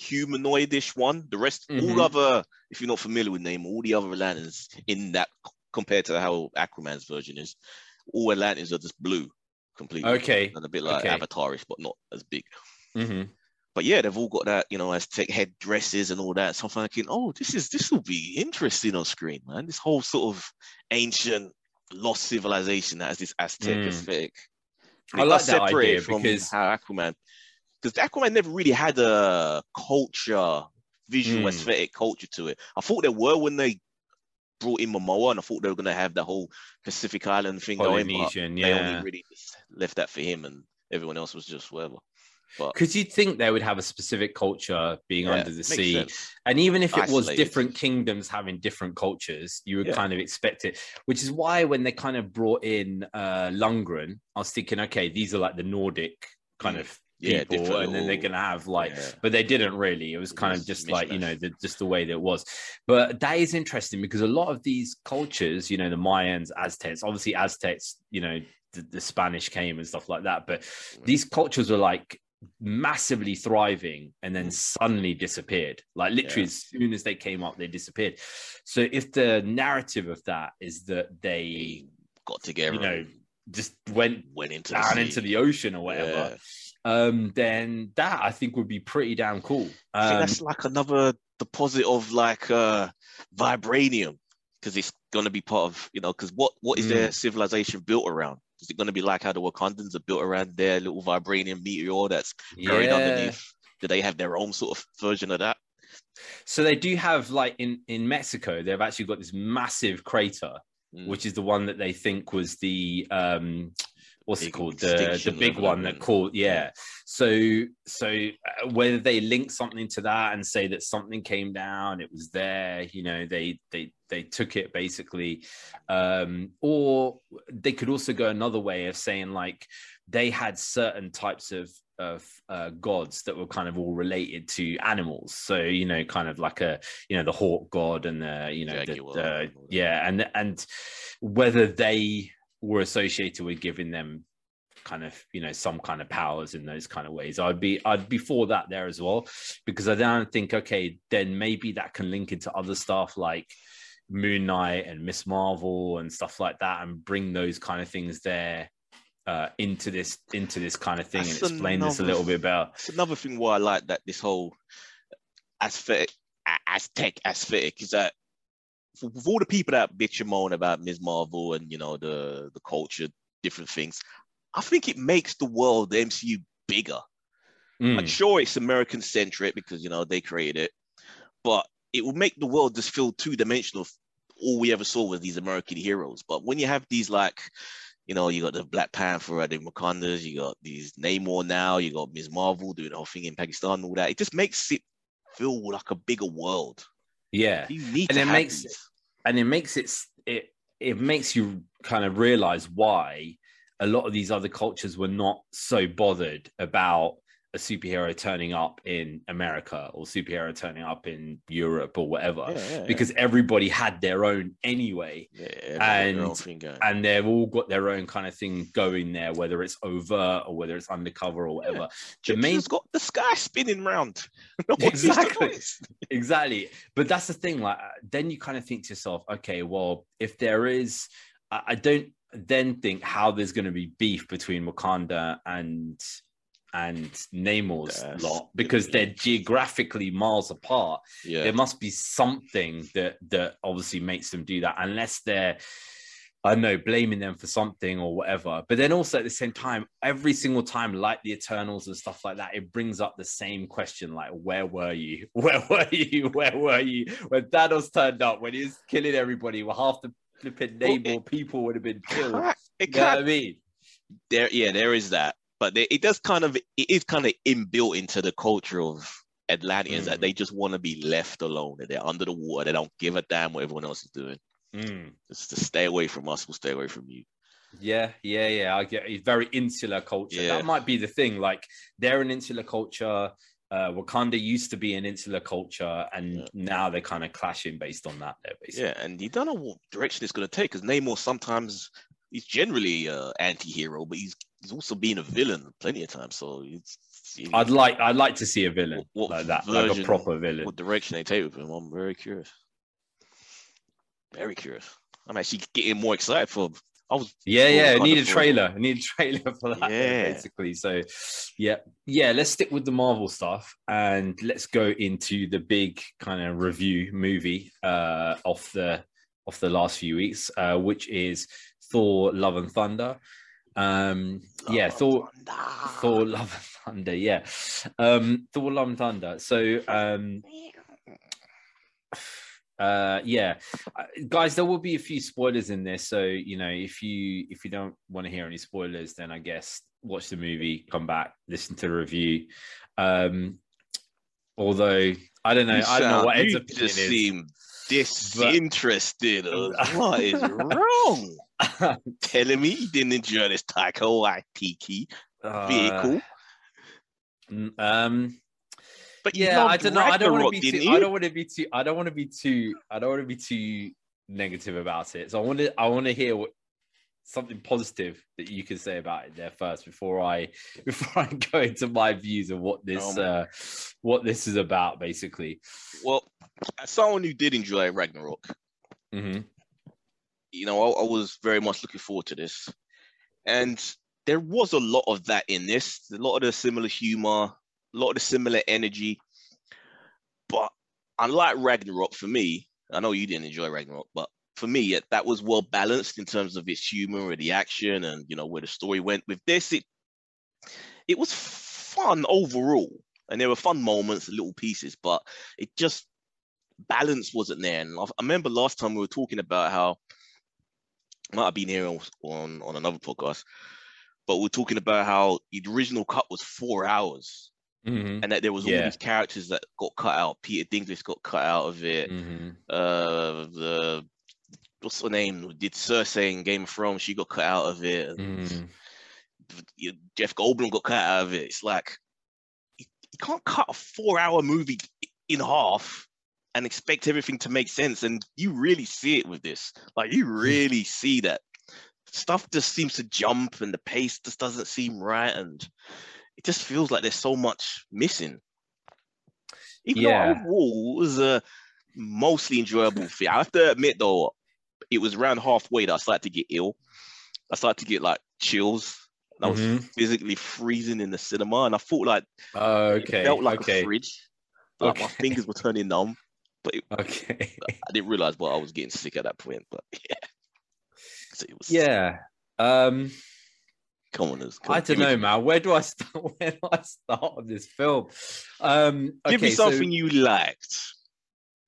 humanoidish one. The rest, Mhm. all other, if you're not familiar with name, all the other Atlanteans in that compared to how Aquaman's version is, all Atlanteans are just blue completely. Okay. and a bit like okay. Avatarish, but not as big. hmm But yeah, they've all got that, you know, Aztec head dresses and all that. So I'm thinking, oh, this is this will be interesting on screen, man. This whole sort of ancient lost civilization that has this Aztec Mm. aesthetic. I like that separate idea from because- how Aquaman, because Aquaman never really had a culture, visual Mm. aesthetic culture to it. I thought there were when they brought in Momoa, and I thought they were going to have the whole Pacific Island thing going. But Polynesian, they yeah. only really just left that for him, and everyone else was just whatever. Because you'd think they would have a specific culture being yeah, under the sea, sense. and even if it was different kingdoms having different cultures, you would Yeah. kind of expect it. Which is why when they kind of brought in uh Lundgren, I was thinking, okay, these are like the Nordic kind Mm. of people, different and then they're gonna have like yeah. but they didn't really. It was It kind was of just like you know, the, just the way that it was. But that is interesting because a lot of these cultures, you know, the Mayans, Aztecs, obviously Aztecs, you know, the, the Spanish came and stuff like that. But these cultures were like massively thriving and then suddenly disappeared. Like literally, Yeah. as soon as they came up, they disappeared. So if the narrative of that is that they got together, you know, just went went into down the into the ocean or whatever, um, then that I think would be pretty damn cool. I think Um, that's like another deposit of like uh vibranium because it's gonna be part of you know because what what is Mm. their civilization built around? Is it gonna be like how the Wakandans are built around their little vibranium meteor that's buried yeah. underneath? Do they have their own sort of version of that? So they do have like in in Mexico, they've actually got this massive crater Mm. which is the one that they think was the um, what's it Big called the the big one that called yeah. So so uh, whether they link something to that and say that something came down, it was there, you know, they they they took it basically, um, or they could also go another way of saying like they had certain types of of uh, gods that were kind of all related to animals. So you know, kind of like a you know the hawk god and the you know the, the- and all that. yeah, and and whether they were associated with giving them kind of you know some kind of powers in those kind of ways i'd be i'd be for that there as well because i don't think okay then maybe that can link into other stuff like moon knight and miss marvel and stuff like that and bring those kind of things there uh into this into this kind of thing That's and explain this a little bit about It's another thing why I like that this whole aesthetic, Aztec aesthetic is that for, for all the people that bitch and moan about Ms. Marvel and you know the the culture, different things, I think it makes the world, the MCU, bigger. Mm, Like, sure, it's American centric because you know they created it, but it will make the world just feel two dimensional. All we ever saw was these American heroes. But when you have these like, you know, you got the Black Panther and the Wakandas, you got these Namor now, you got Ms. Marvel doing the whole thing in Pakistan, and all that. It just makes it feel like a bigger world. yeah And it makes- and it makes it it it makes you kind of realize why a lot of these other cultures were not so bothered about a superhero turning up in America or superhero turning up in Europe or whatever Yeah, yeah, yeah. because everybody had their own anyway yeah, everyone got their own and- and they've all got their own kind of thing going there whether it's overt or whether it's undercover or whatever main got the sky spinning round. *laughs* No one seems to Exactly. *laughs* exactly but that's the thing like uh, then you kind of think to yourself okay well if there is i, I don't then think how there's going to be beef between wakanda and and namor's That's lot because they're geographically miles apart Yeah. there must be something that that obviously makes them do that unless they're I don't know, blaming them for something or whatever. But then also at the same time, every single time, like the Eternals and stuff like that, it brings up the same question like, where were you? *laughs* Where were you? Where were you? When Thanos turned up, when he was killing everybody, well, half the flipping Well, Namor people would have been killed. *laughs* It You know what I mean? there yeah there is that but there, it does kind of it is kind of inbuilt into the culture of atlanteans that Mm. they just want to be left alone that they're under the water they don't give a damn what everyone else is doing Mm. just to stay away from us we'll stay away from you Yeah, yeah, yeah. I get it's very insular culture. Yeah. That might be the thing. Like they're an insular culture. Uh, Wakanda used to be an insular culture, and Yeah. now they're kind of clashing based on that. There, basically. yeah and you don't know what direction it's going to take because namor sometimes he's generally uh anti-hero but he's he's also been a villain plenty of times so it's I'd like, I'd like to see a villain What- what like that, like a proper villain. what direction they take with him i'm very curious very curious i'm actually getting more excited for i was Yeah, yeah. I need a trailer. I need a trailer for that, Yeah. basically. So, yeah, yeah. Let's stick with the Marvel stuff and let's go into the big kind of review movie uh, of the of the last few weeks, uh, which is Thor: Love and Thunder. Um, yeah, Thor. Thor: Love and Thunder. Yeah, um, Thor: Love and Thunder. So, um, uh, yeah, Uh, guys, there will be a few spoilers in this. So, you know, if you if you don't want to hear any spoilers, then I guess watch the movie, come back, listen to the review. Um, although I don't know, You I don't know what Ed's you opinion just is. seem disinterested. what is *laughs* wrong? Telling me you didn't enjoy this Taika Waititi Uh, vehicle, n- um, but yeah, I don't know. I don't want to be too. I don't want to be too. I don't want to be too. I don't want to be too negative about it. So I want to. I want to hear what something positive that you can say about it there first before I *laughs* before I go into my views of what this Um, uh what this is about basically. Well, as someone who did enjoy Ragnarok, hmm you know, I, I was very much looking forward to this, and there was a lot of that in this. A lot of the similar humor, a lot of the similar energy, but unlike Ragnarok, for me, I know you didn't enjoy Ragnarok, but for me, that was well balanced in terms of its humor and the action, and you know where the story went. With this, it it was fun overall, and there were fun moments, little pieces, but it just balance wasn't there. And I remember last time we were talking about how might have been here on on, on another podcast, but we're talking about how the original cut was four hours, Mhm, and that there was all Yeah. these characters that got cut out. Peter Dinklage got cut out of it. mhm. Uh, the what's her name? Did Cersei in Game of Thrones? She got cut out of it. and Mm. Jeff Goldblum got cut out of it. It's like you, you can't cut a four-hour movie in half and expect everything to make sense. And you really see it with this. Like you really see that stuff just seems to jump, and the pace just doesn't seem right, and it just feels like there's so much missing. Even Yeah. though overall it was a mostly enjoyable film. I have to admit though, it was around halfway that I started to get ill. I started to get like chills. I was Mhm. physically freezing in the cinema, and I thought like it okay. felt like okay. a fridge. Like my fingers were turning numb, but it, *laughs* Okay. I didn't realize what I was getting sick at that point. But *laughs* yeah, so it was yeah. Um, Come on, us. I don't know, man. Where do I *laughs* start? Where do I start on this film? Um, Give me okay, so something you liked.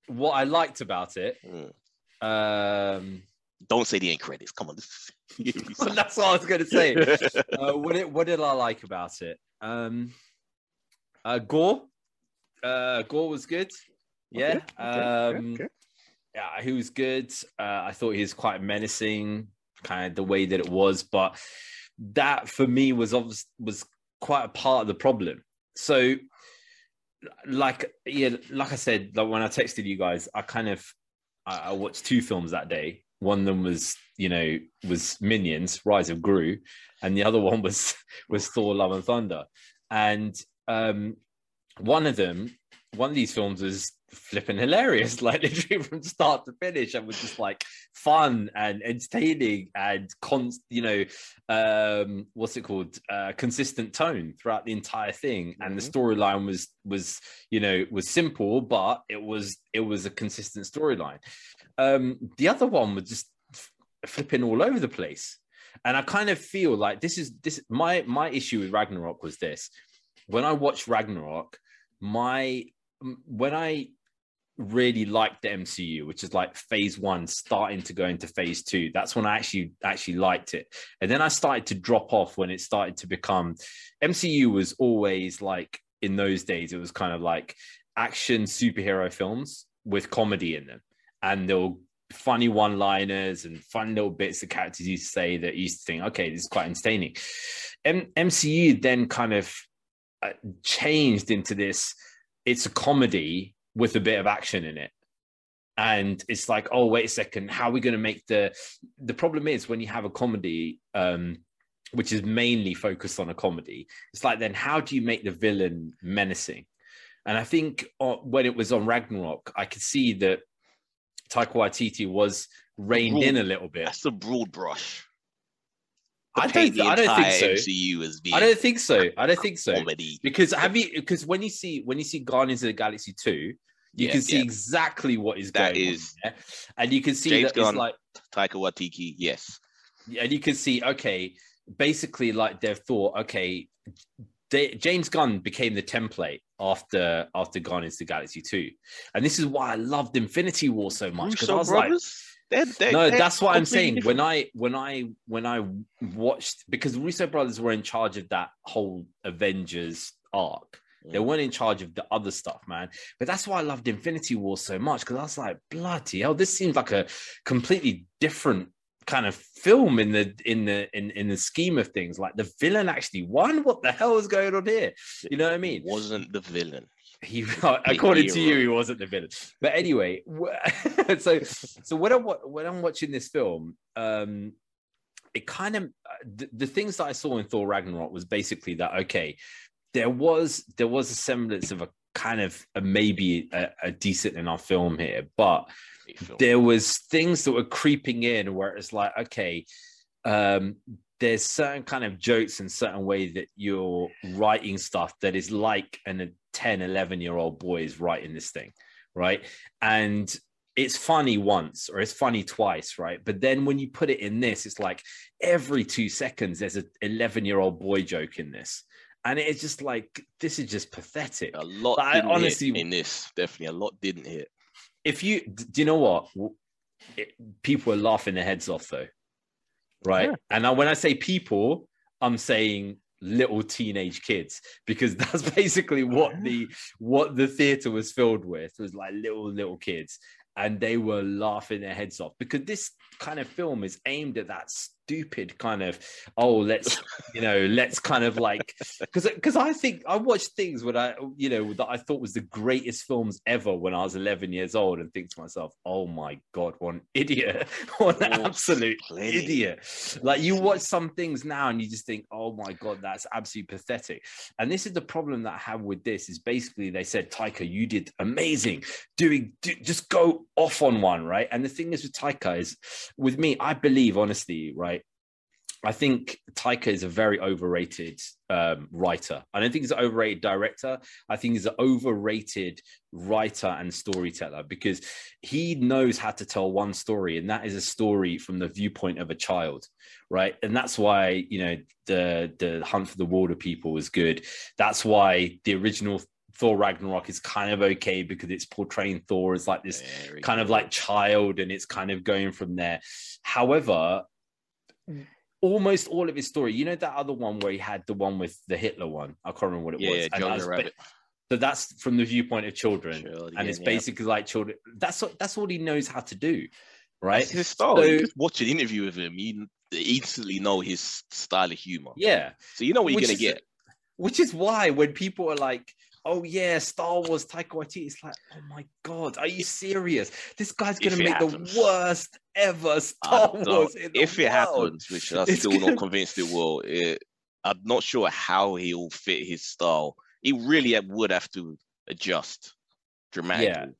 what I liked about it. Mm. Um, Don't say the end credits. Come on. Me something. that's what I was going to say. uh, what did what did I like about it? Um, uh, Gorr, uh, Gorr was good. Yeah, Okay, okay, um, okay. yeah, he was good. Uh, I thought he was quite menacing, kind of the way that it was, but that for me was obvious was quite a part of the problem. So, like, yeah, like I said, like when I texted you guys, I kind of I, I watched two films that day. One of them was, you know, was Minions: Rise of Gru, and the other *laughs* one was was Thor: Love and Thunder. And um, one of them, one of these films was flipping hilarious, *laughs* like literally from start to finish, and was just like fun and entertaining and const, you know, um, what's it called? Uh, consistent tone throughout the entire thing, and the storyline was was you know was simple, but it was it was a consistent storyline. Um, the other one was just flipping all over the place, and I kind of feel like this is this my my issue with Ragnarok was this. When I watched Ragnarok, my when I really liked the MCU, which is like phase one starting to go into phase two. That's when I actually actually liked it. And then I started to drop off when it started to become MCU was always like in those days, it was kind of like action superhero films with comedy in them. And there were funny one-liners and fun little bits the characters used to say that used to think, okay, this is quite entertaining. M- MCU then kind of uh, changed into this it's a comedy with a bit of action in it. And it's like oh wait a second how are we going to make the the problem is when you have a comedy um which is mainly focused on a comedy it's like then how do you make the villain menacing? And i think uh, when it was on ragnarok i could see that taika waititi was reined in a little bit. That's a broad brush. I don't- the I don't think so. MCU as being i don't think so i don't think so comedy. because have you because when you see when you see guardians of the galaxy 2 you Yeah, can see yeah. exactly what is That going is- on there. and you can see James that Gunn. it's like Taika Waititi, yes. and you can see okay basically like they've thought okay they, james gunn became the template after after guardians of the galaxy 2 and this is why i loved infinity war so much because i was like brothers? They're- they're- no, they're that's what I'm saying. different. When I when I when I watched because Russo brothers were in charge of that whole Avengers arc. They Mm. weren't in charge of the other stuff, man. But that's why I loved Infinity War so much because I was like, bloody hell, this seems like a completely different kind of film in the in the in, in the scheme of things. Like the villain actually won. What the hell is going on here? You know what I mean? wasn't the villain. He *laughs* according to you he wasn't the villain but anyway *laughs* so so when i'm when i'm watching this film um it kind of the, the things that i saw in thor ragnarok was basically that okay there was there was a semblance of a kind of a maybe a, a decent enough film here but film. there was things that were creeping in where it's like okay um there's certain kind of jokes and certain way that you're writing stuff that is like an, a 10 11 year old boy is writing this thing right? And it's funny once or it's funny twice right? But then when you put it in this it's like every two seconds there's an 11 year old boy joke in this. And it's just like this is just pathetic. A lot I honestly- in this. Definitely. A lot didn't hit. if you do you know what? It, people are laughing their heads off though right? Yeah. And now when I say people, I'm saying little teenage kids because *laughs* that's basically what the what the theater was filled with was like little little kids and they were laughing their heads off because this kind of film is aimed at that stupid kind of oh let's you know let's kind of like *laughs* because because I think I watched things when I you know that I thought was the greatest films ever when I was 11 years old and think to myself oh my god what an idiot *laughs* what an Oh, absolute idiot. Like you watch some things now and you just think oh my god that's absolutely pathetic. And this is the problem that I have with this is basically they said Taika you did amazing doing do, just go off on one right? And the thing is with Taika is with me I believe honestly right I think Taika is a very overrated um, writer. I don't think he's an overrated director. I think he's an overrated writer and storyteller because he knows how to tell one story, and that is a story from the viewpoint of a child, right? And that's why you know the the Hunt for the Wilderpeople was good. That's why the original Thor Ragnarok is kind of okay because it's portraying Thor as like this kind of like child and it's kind of going from there. However, almost all of his story, you know, that other one where he had the one with the Hitler one, I can't remember what it yeah, was. yeah, And I Jojo ba- Rabbit. so that's from the viewpoint of children, Sure, and it's yeah. basically like children. That's what- that's all he knows how to do, right? That's his style. So- you just watch an interview with him, you instantly know his style of humor. Yeah, So you know what you're gonna is- get. which is why when people are like, "Oh yeah, Star Wars, Taika Waititi," it's like, "Oh my god, are you serious? This guy's gonna make happens. the worst ever Star Wars in the if it world." happens, which I'm still gonna- not convinced it will, it, I'm not sure how he'll fit his style. He really would have to adjust dramatically.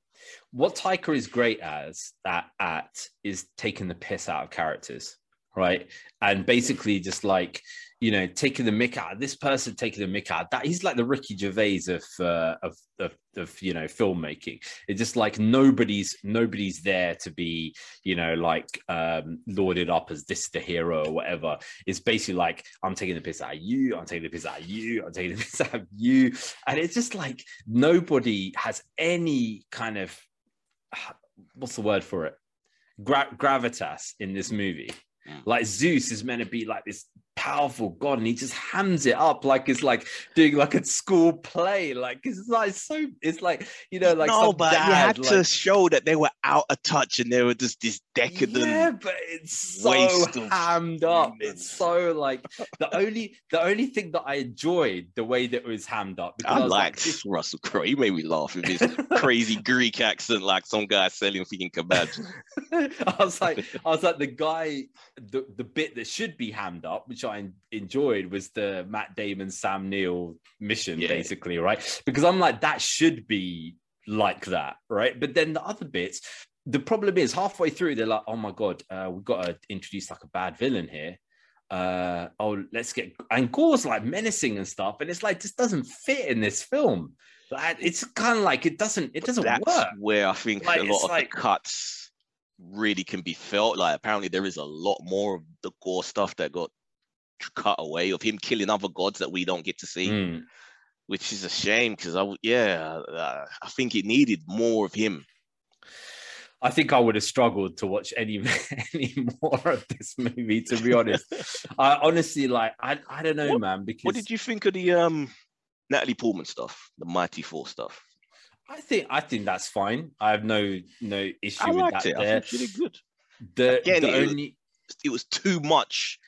what Taika is great as at, at is taking the piss out of characters, right? And basically just like you know taking the mick out. This person taking the mick out. That he's like the Ricky Gervais of uh, of, of of you know filmmaking. It's just like nobody's nobody's there to be you know like um lauded up as this the hero or whatever. It's basically like I'm taking the piss out of you. I'm taking the piss out of you. I'm taking the *laughs* piss out of you. And it's just like nobody has any kind of *sighs* what's the word for it? Gra- gravitas in this movie. Like Zeus is meant to be like this powerful god, and he just hams it up like it's like doing like a school play. Like it's like so. It's like you know, like no, some but you dad, had to show that they were out of touch and they were just this decadent. Yeah, but it's so hammed up. It's so like the only the only thing that I enjoyed the way that it was hammed up. because I was like, liked Russell Crowe. He made me laugh with his crazy *laughs* Greek accent, like some guy selling freaking kebabs. *laughs* I was like, I was like, the guy, the, the bit that should be hammed up, which I en- enjoyed, was the Matt Damon, Sam Neill mission, Yeah. basically, right? Because I'm like, that should be like that, right? But then the other bits, the problem is halfway through, they're like, oh my god, uh, we've got to introduce like a bad villain here. Uh, oh, let's get and Gorr's like menacing and stuff, and it's like this doesn't fit in this film. Like, it's kind of like it doesn't, it doesn't That's work. where I think Like, a lot of like- the cuts really can be felt. Like apparently there is a lot more of the Gorr stuff that got cut away of him killing other gods that we don't get to see, Mm. which is a shame because I yeah, uh, I think it needed more of him. I think I would have struggled to watch any *laughs* any more of this movie. To be honest, *laughs* I honestly like I I don't know, What- man. Because What did you think of the um Natalie Portman stuff, the Mighty Thor stuff? I think I think that's fine. I have no no issue I with liked that. it. I There, think she did good. the Again, the it was- only It was too much.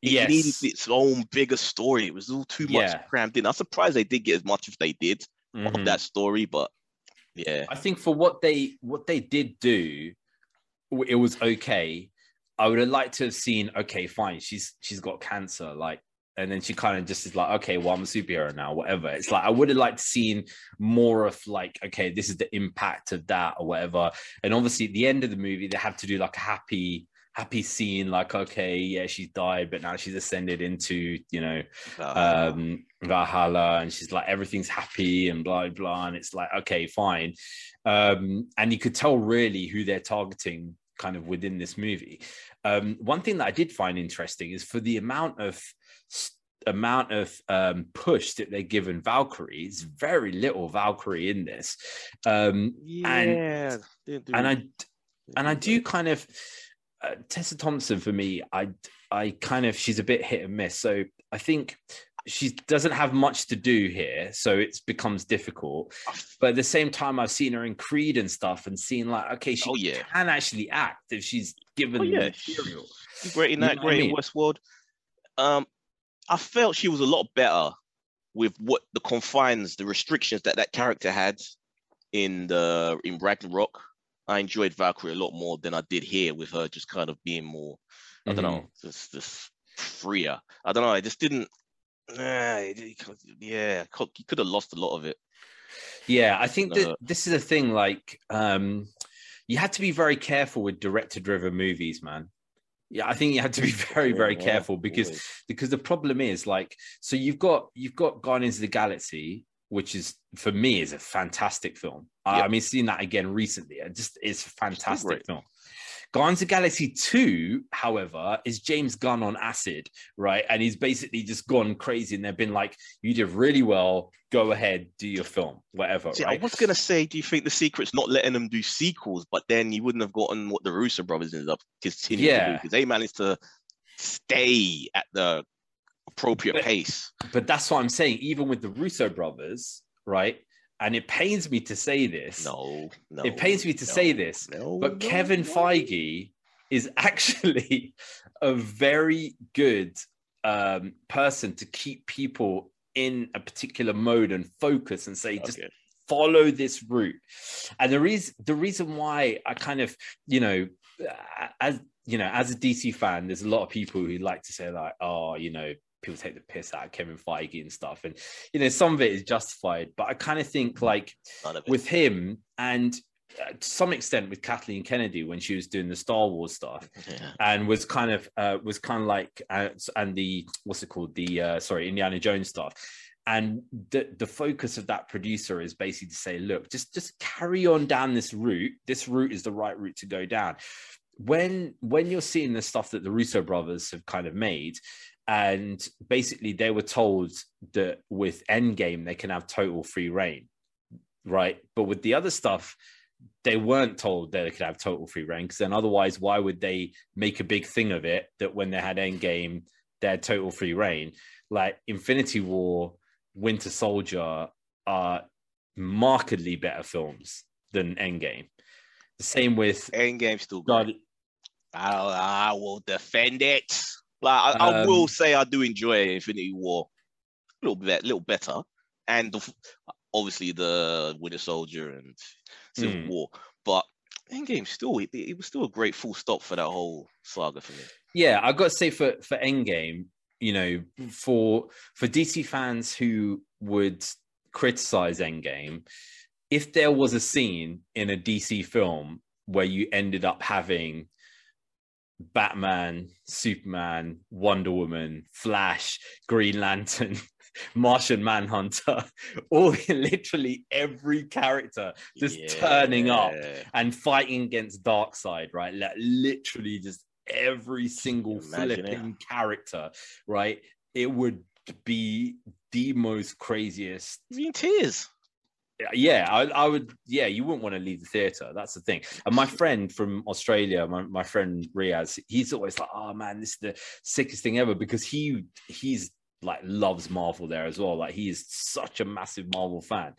It yes, needed its own bigger story. It was all too much Yeah. crammed in. I'm surprised they did get as much as they did Mhm. of that story, but yeah. I think for what they what they did do, it was okay. I would have liked to have seen. Okay, fine. She's she's got cancer, like, and then she kind of just is like, okay, well, I'm a superhero now. Whatever. It's like I would have liked to seen more of like, okay, this is the impact of that or whatever. And obviously, at the end of the movie, they have to do like a happy happy scene like okay yeah she's died but now she's ascended into you know Uh, um Valhalla and she's like everything's happy and blah blah and it's like okay fine. Um and you could tell really who they're targeting kind of within this movie. Um one thing that I did find interesting is for the amount of amount of um push that they're given Valkyrie it's very little Valkyrie in this. Um yeah, didn't and I and I do kind of uh, Tessa Thompson for me, I I kind of she's a bit hit and miss. So I think she doesn't have much to do here, so it becomes difficult. But at the same time, I've seen her in Creed and stuff, and seen like, okay, she Oh, yeah. can actually act if she's given Oh, the yeah. material. She's great in You that, know what I great in mean? Westworld. Um, I felt she was a lot better with what the confines, the restrictions that that character had in the in Ragnarok. I enjoyed Valkyrie a lot more than I did here with her just kind of being more, I don't Mhm. know, just just freer. I don't know. I just didn't. Nah, it- it- yeah, you could have lost a lot of it. Yeah, I think that Uh, this is a thing. Like, um, you had to be very careful with director-driven movies, man. Yeah, I think you had to be *laughs* very, very Yeah, careful because always. because the problem is like, so you've got you've got Guardians of the Galaxy, which is for me is a fantastic film. I- I mean, seeing that again recently, it just it's a fantastic film. Guardians of Galaxy 2, however, is James Gunn on acid, right? And he's basically just gone crazy. And they've been like, you did really well. Go ahead, do your film, whatever, See, right? I was gonna say, do you think the secret's not letting them do sequels? But then you wouldn't have gotten what the Russo brothers ended up continuing to do because they managed to stay at the appropriate But- pace. But that's what I'm saying. Even with the Russo brothers, right? And it pains me to say this. No, no. it pains me to no, say this, no, but no, Kevin. Feige is *laughs* actually a very good um, person to keep people in a particular mode and focus and say, just follow this route. And the reason the reason why I kind of, you know, as you know, as a DC fan, there's a lot of people who like to say like, oh, you know, people take the piss out of Kevin Feige and stuff, and you know, some of it is justified. But I kind of think like None of it. with him and uh, to some extent with Kathleen Kennedy when she was doing the Star Wars stuff *laughs* Yeah. and was kind of uh, was kind of like uh, and the what's it called the uh, sorry Indiana Jones stuff and the the focus of that producer is basically to say look just just carry on down this route this route is the right route to go down when when you're seeing the stuff that the Russo brothers have kind of made and basically they were told that with Endgame they can have total free reign right but with the other stuff they weren't told that they could have total free reign because then otherwise why would they make a big thing of it that when they had endgame they had total free reign like infinity war winter soldier are markedly better films than endgame the same with Endgame's still. God, I, I will defend it. Like I, I will Um, say, I do enjoy Infinity War a little bit, a little better, and the, obviously the Winter Soldier and Civil Mm. War. But Endgame still, it, it was still a great full stop for that whole saga for me. yeah i got to say for for endgame you know for for dc fans who would criticize endgame if there was a scene in a dc film where you ended up having batman superman wonder woman flash green lantern *laughs* martian manhunter *laughs* all *laughs* literally every character just turning up and fighting against Darkseid right like literally just every single Imagine it. flipping character right it would be the most craziest in tears. Yeah I, I would yeah you wouldn't want to leave the theater that's the thing. And my friend from australia my, my friend riaz he's always like oh man this is the sickest thing ever because he he's like loves marvel there as well like he is such a massive marvel fan.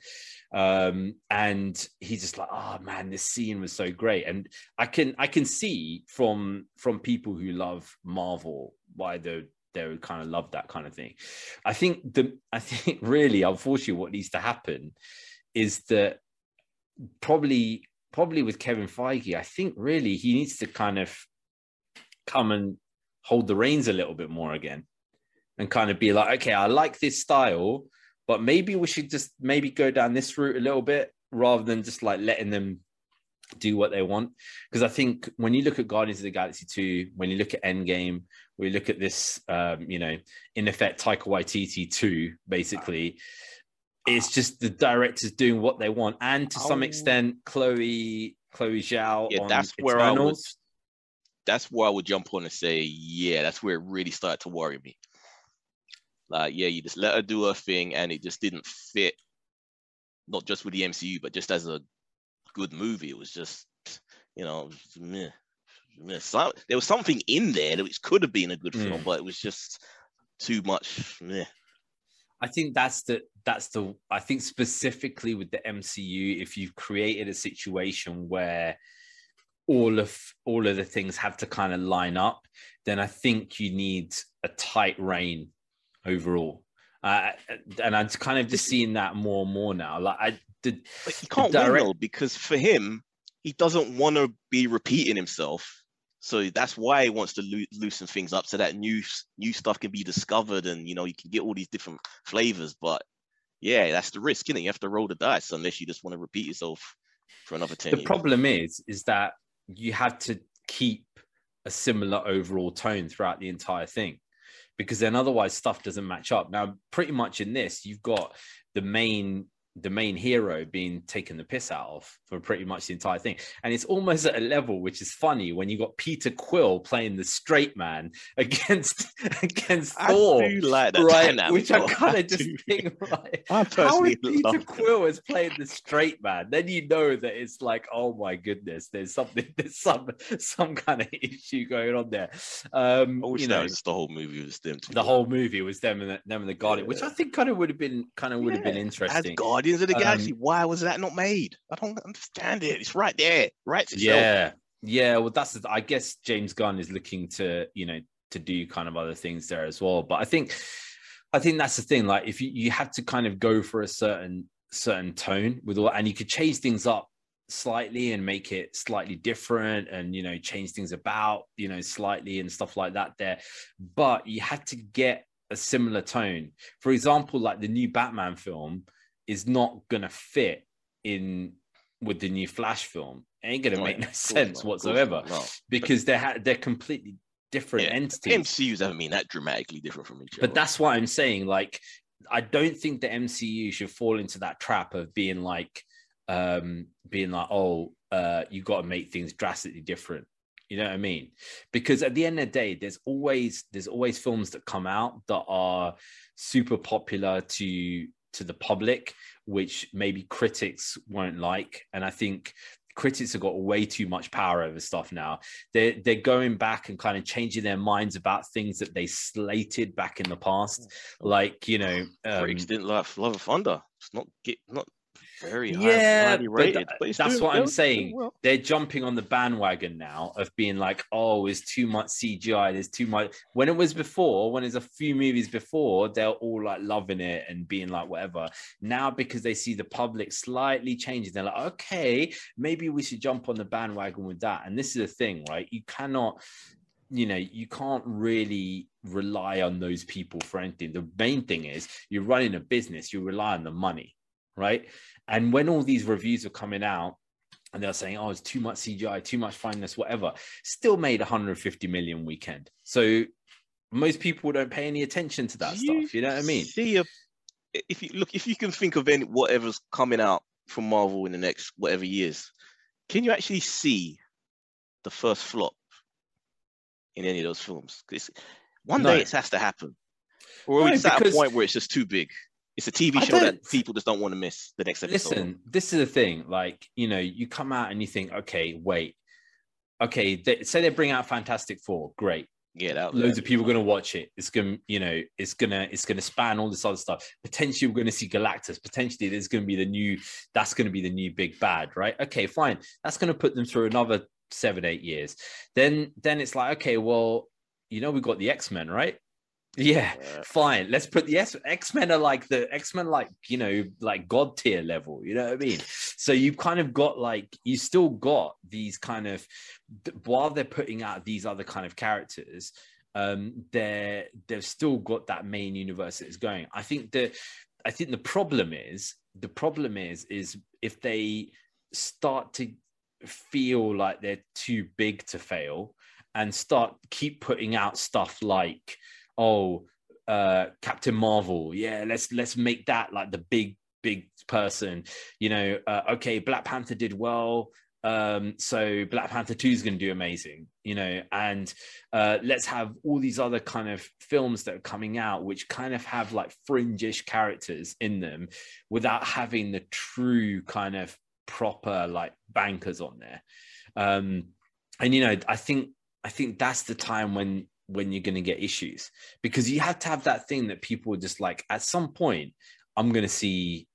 Um and he's just like oh man this scene was so great. And i can i can see from from people who love marvel why they they would kind of love that kind of thing. I think the i think *laughs* really unfortunately what needs to happen is that probably probably with Kevin Feige, I think really he needs to kind of come and hold the reins a little bit more again and kind of be like, okay, I like this style, but maybe we should just maybe go down this route a little bit rather than just like letting them do what they want. Because I think when you look at Guardians of the Galaxy 2, when you look at Endgame, we look at this, um, you know, in effect, Taika Waititi 2, basically, it's just the directors doing what they want. And to some Oh. extent, Chloe, Chloe Zhao. Yeah, on that's where I Eternals. was. That's where I would jump on and say, yeah, that's where it really started to worry me. Like, yeah, you just let her do her thing, and it just didn't fit. Not just with the MCU, but just as a good movie, it was just, you know, it was meh. yeah, so- there was something in there that which could have been a good film, Mm. but it was just too much. Yeah. I think that's the that's the I think specifically with the MCU, if you've created a situation where all of all of the things have to kind of line up, then I think you need a tight rein overall. Uh, and I'm kind of just seeing that more and more now. Like I did, But you can't direct- win because for him, he doesn't want to be repeating himself. So that's why he wants to loo- loosen things up so that new new stuff can be discovered and you know you can get all these different flavors. But yeah, that's the risk, is You have to roll the dice unless you just want to repeat yourself for another ten the years. problem is is that you have to keep a similar overall tone throughout the entire thing because then otherwise stuff doesn't match up now pretty much in this you've got the main the main hero being taken the piss out of for pretty much the entire thing and it's almost at a level which is funny when you got peter quill playing the straight man *laughs* against against I thor do like that right which i kind of *laughs* just do. think like how personally Peter. Quill is playing the straight man? Then you know that it's like, oh my goodness, there's something, *laughs* there's some some kind of issue going on there. Um, you know, the whole movie was them. two. the whole movie was them and the, them and the Guardian, which I think kind of would have been kind of would have been interesting. As Guardians of the Um, Galaxy, why was that not made? I don't understand it. It's right there, right. Yeah, yeah. Well, that's I guess James Gunn is looking to you know to do kind of other things there as well. But I think I think that's the thing. Like if you you have to kind of go for a certain certain tone with all, and you could change things up slightly and make it slightly different and you know change things about you know slightly and stuff like that there but you had to get a similar tone for example like the new batman film is not gonna fit in with the new flash film it ain't gonna Oh, make no sense not, whatsoever because they're ha- they're completely different Yeah, entities MCUs haven't been that dramatically different from each other. but that's what I'm saying. Like, I don't think the MCU should fall into that trap of being like, um, being like, oh, uh, you got to make things drastically different. You know what I mean? Because at the end of the day, there's always there's always films that come out that are super popular to to the public, which maybe critics won't like. And I think critics have got way too much power over stuff now. They're they're going back and kind of changing their minds about things that they slated back in the past. Like, you know, um, critics didn't love Love of Thunder. It's not get not very high, yeah, highly rated. th- but it's that's what well, I'm saying. well. They're jumping on the bandwagon now of being like, oh, it's too much CGI. There's too much. When it was before, when there's a few movies before, they're all like loving it and being like whatever. Now, because they see the public slightly changing, they're like, okay, maybe we should jump on the bandwagon with that. And this is the thing, right? You cannot you know you can't really rely on those people for anything the main thing is you're running a business you rely on the money right and when all these reviews are coming out and they're saying oh it's too much cgi too much fineness whatever still made 150 million weekend so most people don't pay any attention to that Do stuff you know what i mean See a, if you look, if you can think of any whatever's coming out from Marvel in the next whatever years, can you actually see the first flop in any of those films? one No. day it has to happen, or No, it's at a because- point where it's just too big. It's a TV I show that people just don't want to miss the next episode. listen this is the thing like you know you come out and you think okay wait. Okay they, say they bring out fantastic four great. Yeah, that loads of people are going to watch it. It's going to you know it's going to it's to span all this other stuff. Potentially we're going to see galactus. Potentially there's going to be the new that's going to be the new big bad right? Okay fine. That's going to put them through another seven eight years. Then then it's like okay well you know we've got the x-men right yeah Yeah. fine. Let's put the X- x-men are like the x-men like you know like god tier level you know what i mean? So you've kind of got like you still got these kind of while they're putting out these other kind of characters um they're they've still got that main universe that is going. I think that i think the problem is the problem is is if they start to feel like they're too big to fail and start keep putting out stuff like oh uh captain marvel. Yeah let's let's make that like the big big person. You know uh, okay black panther did well. Um so black panther 2 is going to do amazing you know and uh let's have all these other kind of films that are coming out which kind of have like fringish characters in them without having the true kind of proper like bankers on there. Um and you know, I think I think that's the time when when you're going to get issues because you have to have that thing that people are just like at some point I'm going to see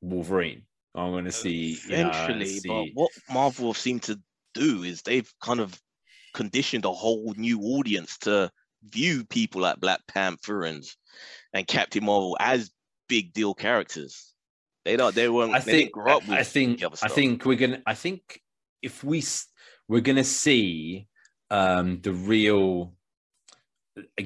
Wolverine. I'm going to see you know, Eventually, see- but what Marvel seem to do is they've kind of conditioned a whole new audience to view people like Black Panther and and Captain Marvel as big deal characters. They don't. They weren't. I think grow up with I think I think we're gonna I think if we we're gonna see um the real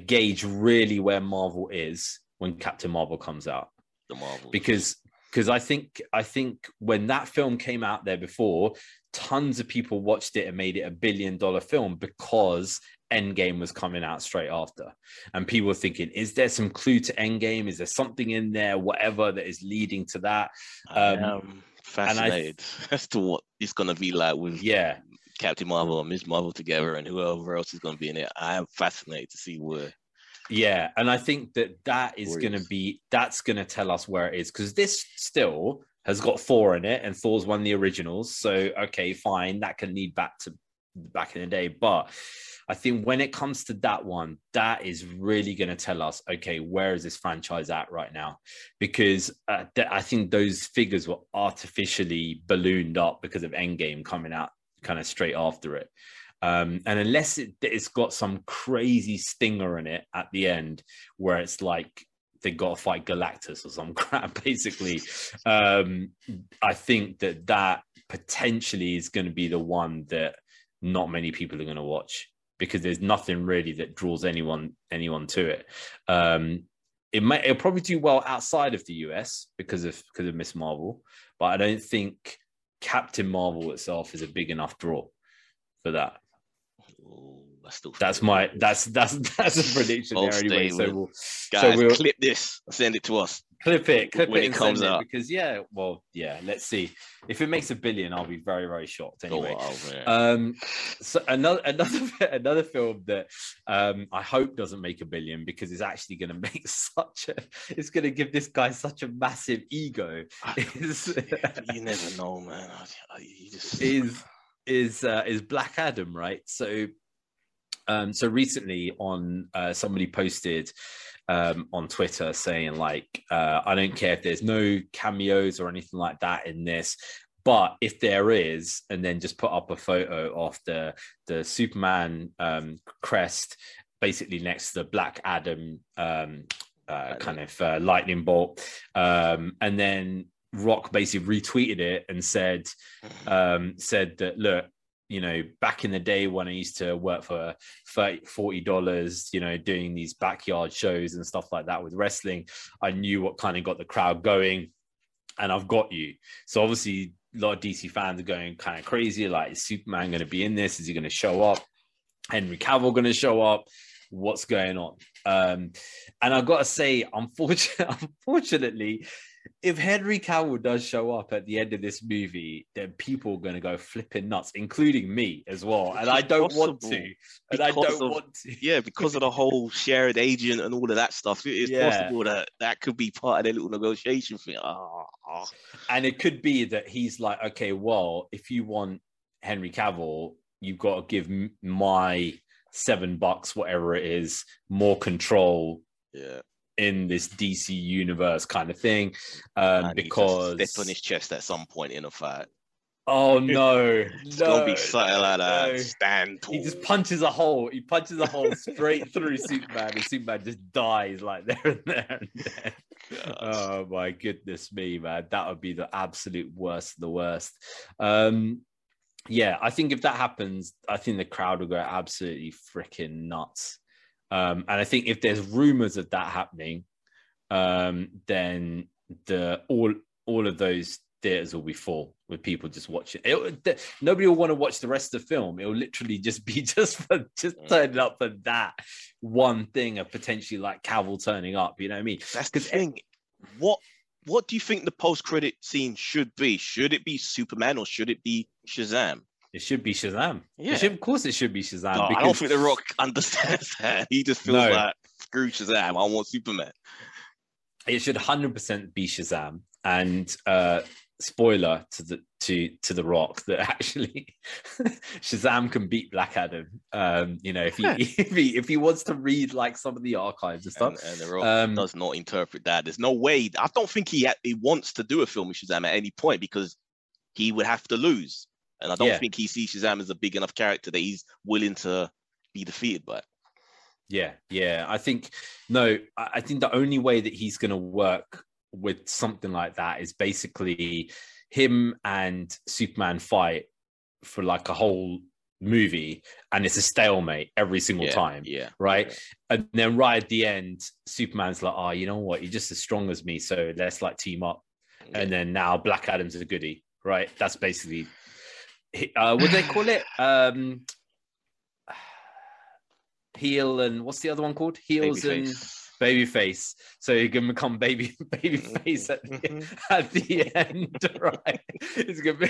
gauge really where Marvel is when Captain Marvel comes out the Marvel because because I think I think when that film came out there before, tons of people watched it and made it a billion dollar film because Endgame was coming out straight after, and people were thinking, is there some clue to Endgame? Is there something in there, whatever that is leading to that? I um, am fascinated *laughs* as to what it's gonna be like with Yeah, Captain Marvel and Miss Marvel together, and whoever else is gonna be in it. I am fascinated to see where. Yeah, and I think that that is going to be that's going to tell us where it is because this still has got Thor in it, and Thor's one of the originals. So okay, fine, that can lead back to back in the day. But I think when it comes to that one, that is really going to tell us okay, where is this franchise at right now? Because uh, th- I think those figures were artificially ballooned up because of Endgame coming out kind of straight after it. Um, and unless it, it's got some crazy stinger in it at the end, where it's like they got to fight Galactus or some *laughs* crap, basically, um, I think that that potentially is going to be the one that not many people are going to watch because there's nothing really that draws anyone anyone to it. Um, it might it'll probably do well outside of the US because of because of Miss Marvel, but I don't think Captain Marvel itself is a big enough draw for that. Oh, still That's my that's that's *laughs* that's a prediction there anyway. So we'll guys. so we'll clip this. Send it to us. Clip it, clip when it, it comes send it out. because yeah, well, yeah, let's see. If it makes a billion, I'll be very very shocked. Anyway, Oh, wow, um, so another another *laughs* another film that um I hope doesn't make a billion because it's actually going *laughs* to make such a it's going to give this guy such a massive ego *laughs* is you never know, man. You just is is uh, is Black Adam, right? So, um, so recently on uh, somebody posted um, on Twitter saying like, uh, I don't care if there's no cameos or anything like that in this. But if there is, and then just put up a photo of the the Superman um, crest, basically next to the Black Adam um, uh, kind of uh, lightning bolt, um, and then Rock basically retweeted it and said, *sighs* um, said that look, you know, back in the day when I used to work for 30 40 dollars, you know, doing these backyard shows and stuff like that with wrestling, I knew what kind of got the crowd going, and I've got you. So obviously, a lot of DC fans are going kind of crazy. Like, is Superman going to be in this? Is he going to show up? Henry Cavill going to show up? What's going on? Um, and I've got to say, *laughs* unfortunately, unfortunately, if Henry Cavill does show up at the end of this movie, then people are going to go flipping nuts, including me as well. And I don't want to. And I don't of- want to. yeah, because of the whole shared agent and all of that stuff, it is Yeah. possible that that could be part of their little negotiation thing. Ah. And it could be that he's like, okay, well, if you want Henry Cavill, you've got to give my seven bucks, whatever it is, more control yeah. In this DC universe kind of thing. Um, I need to because step on his chest at some point in a fight. oh *laughs* no, It's no, gonna be something like that. no. Stand tall. He just punches a hole. He punches a hole *laughs* straight through Superman, and Superman just dies like *laughs* there and there. And then. Oh my goodness me, man. That would be the absolute worst of the worst. Um, yeah, I think if that happens, I think the crowd will go absolutely freaking nuts. Um, and I think if there's rumors of that happening, um, then the all all of those theaters will be full with people just watching. It, th- nobody will want to watch the rest of the film. It will literally just be *laughs* just for just Mm. turning up for that one thing of potentially like Cavill turning up. You know what I mean? That's the thing. What what do you think the post credit scene should be? Should it be Superman or should it be Shazam? It should be Shazam. Yeah. It should, of course, it should be Shazam. No, I don't because- think The Rock understands *laughs* that. He just feels No. like screw Shazam. I want Superman. it should 100% be Shazam. And uh, spoiler to the to to the Rock that *laughs* actually *laughs* Shazam can beat Black Adam. Um, you know, if he if he if he wants to read like some of the archives and stuff. And, and the Rock Um, does not interpret that. There's no way. I don't think he ha- he wants to do a film with Shazam at any point because he would have to lose, and I don't Yeah. think he sees Shazam as a big enough character that he's willing to be defeated by. Yeah, yeah. I think no, I think the only way that he's going to work with something like that is basically him and Superman fight for like a whole movie, and it's a stalemate every single yeah, time, Yeah. right? And then right at the end, Superman's like, "Oh, you know what? You're just as strong as me, so let's like team up." Yeah. And then now Black Adam's a goodie, right? That's basically uh, what do they call it. *sighs* Um, heel and what's the other one called? Heels and Babyface. babyface. So he can become baby *laughs* babyface at the, Mhm. *laughs* at the end, *laughs* right? He's gonna be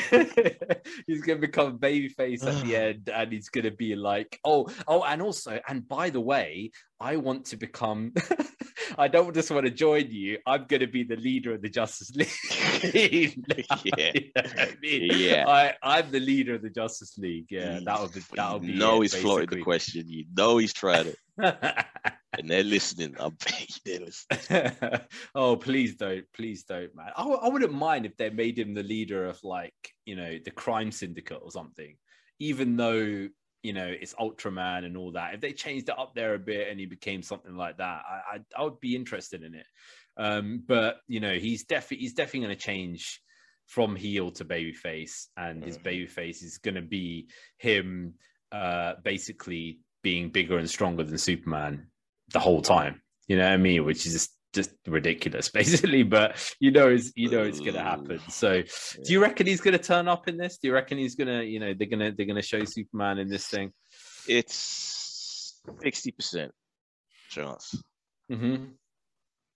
he's gonna become babyface at the *sighs* end, and he's gonna be like, oh, oh, and also, and by the way, I want to become. *laughs* I don't just want to join you. I'm going to be the leader of the Justice *laughs* League. Yeah. *laughs* You know I mean? Yeah. I, I'm the leader of the Justice League. Yeah, that would be that would be. it, he's floated the question. You know he's tried it, and they're listening. I bet you they're listening. oh, please don't, please don't, man. I, w- I wouldn't mind if they made him the leader of like you know the crime syndicate or something, even though you know it's Ultraman and all that. If they changed it up there a bit and he became something like that, I I, I would be interested in it. Um, but you know he's definitely he's definitely going to change from heel to babyface, and his Mhm. babyface is going to be him uh, basically being bigger and stronger than Superman the whole time. You know what I mean? Which is just, just ridiculous, *laughs* basically. But you know, it's you know it's gonna happen. So, do you reckon he's gonna turn up in this? Do you reckon he's gonna, you know, they're gonna they're gonna show Superman in this thing? It's sixty percent chance. hmm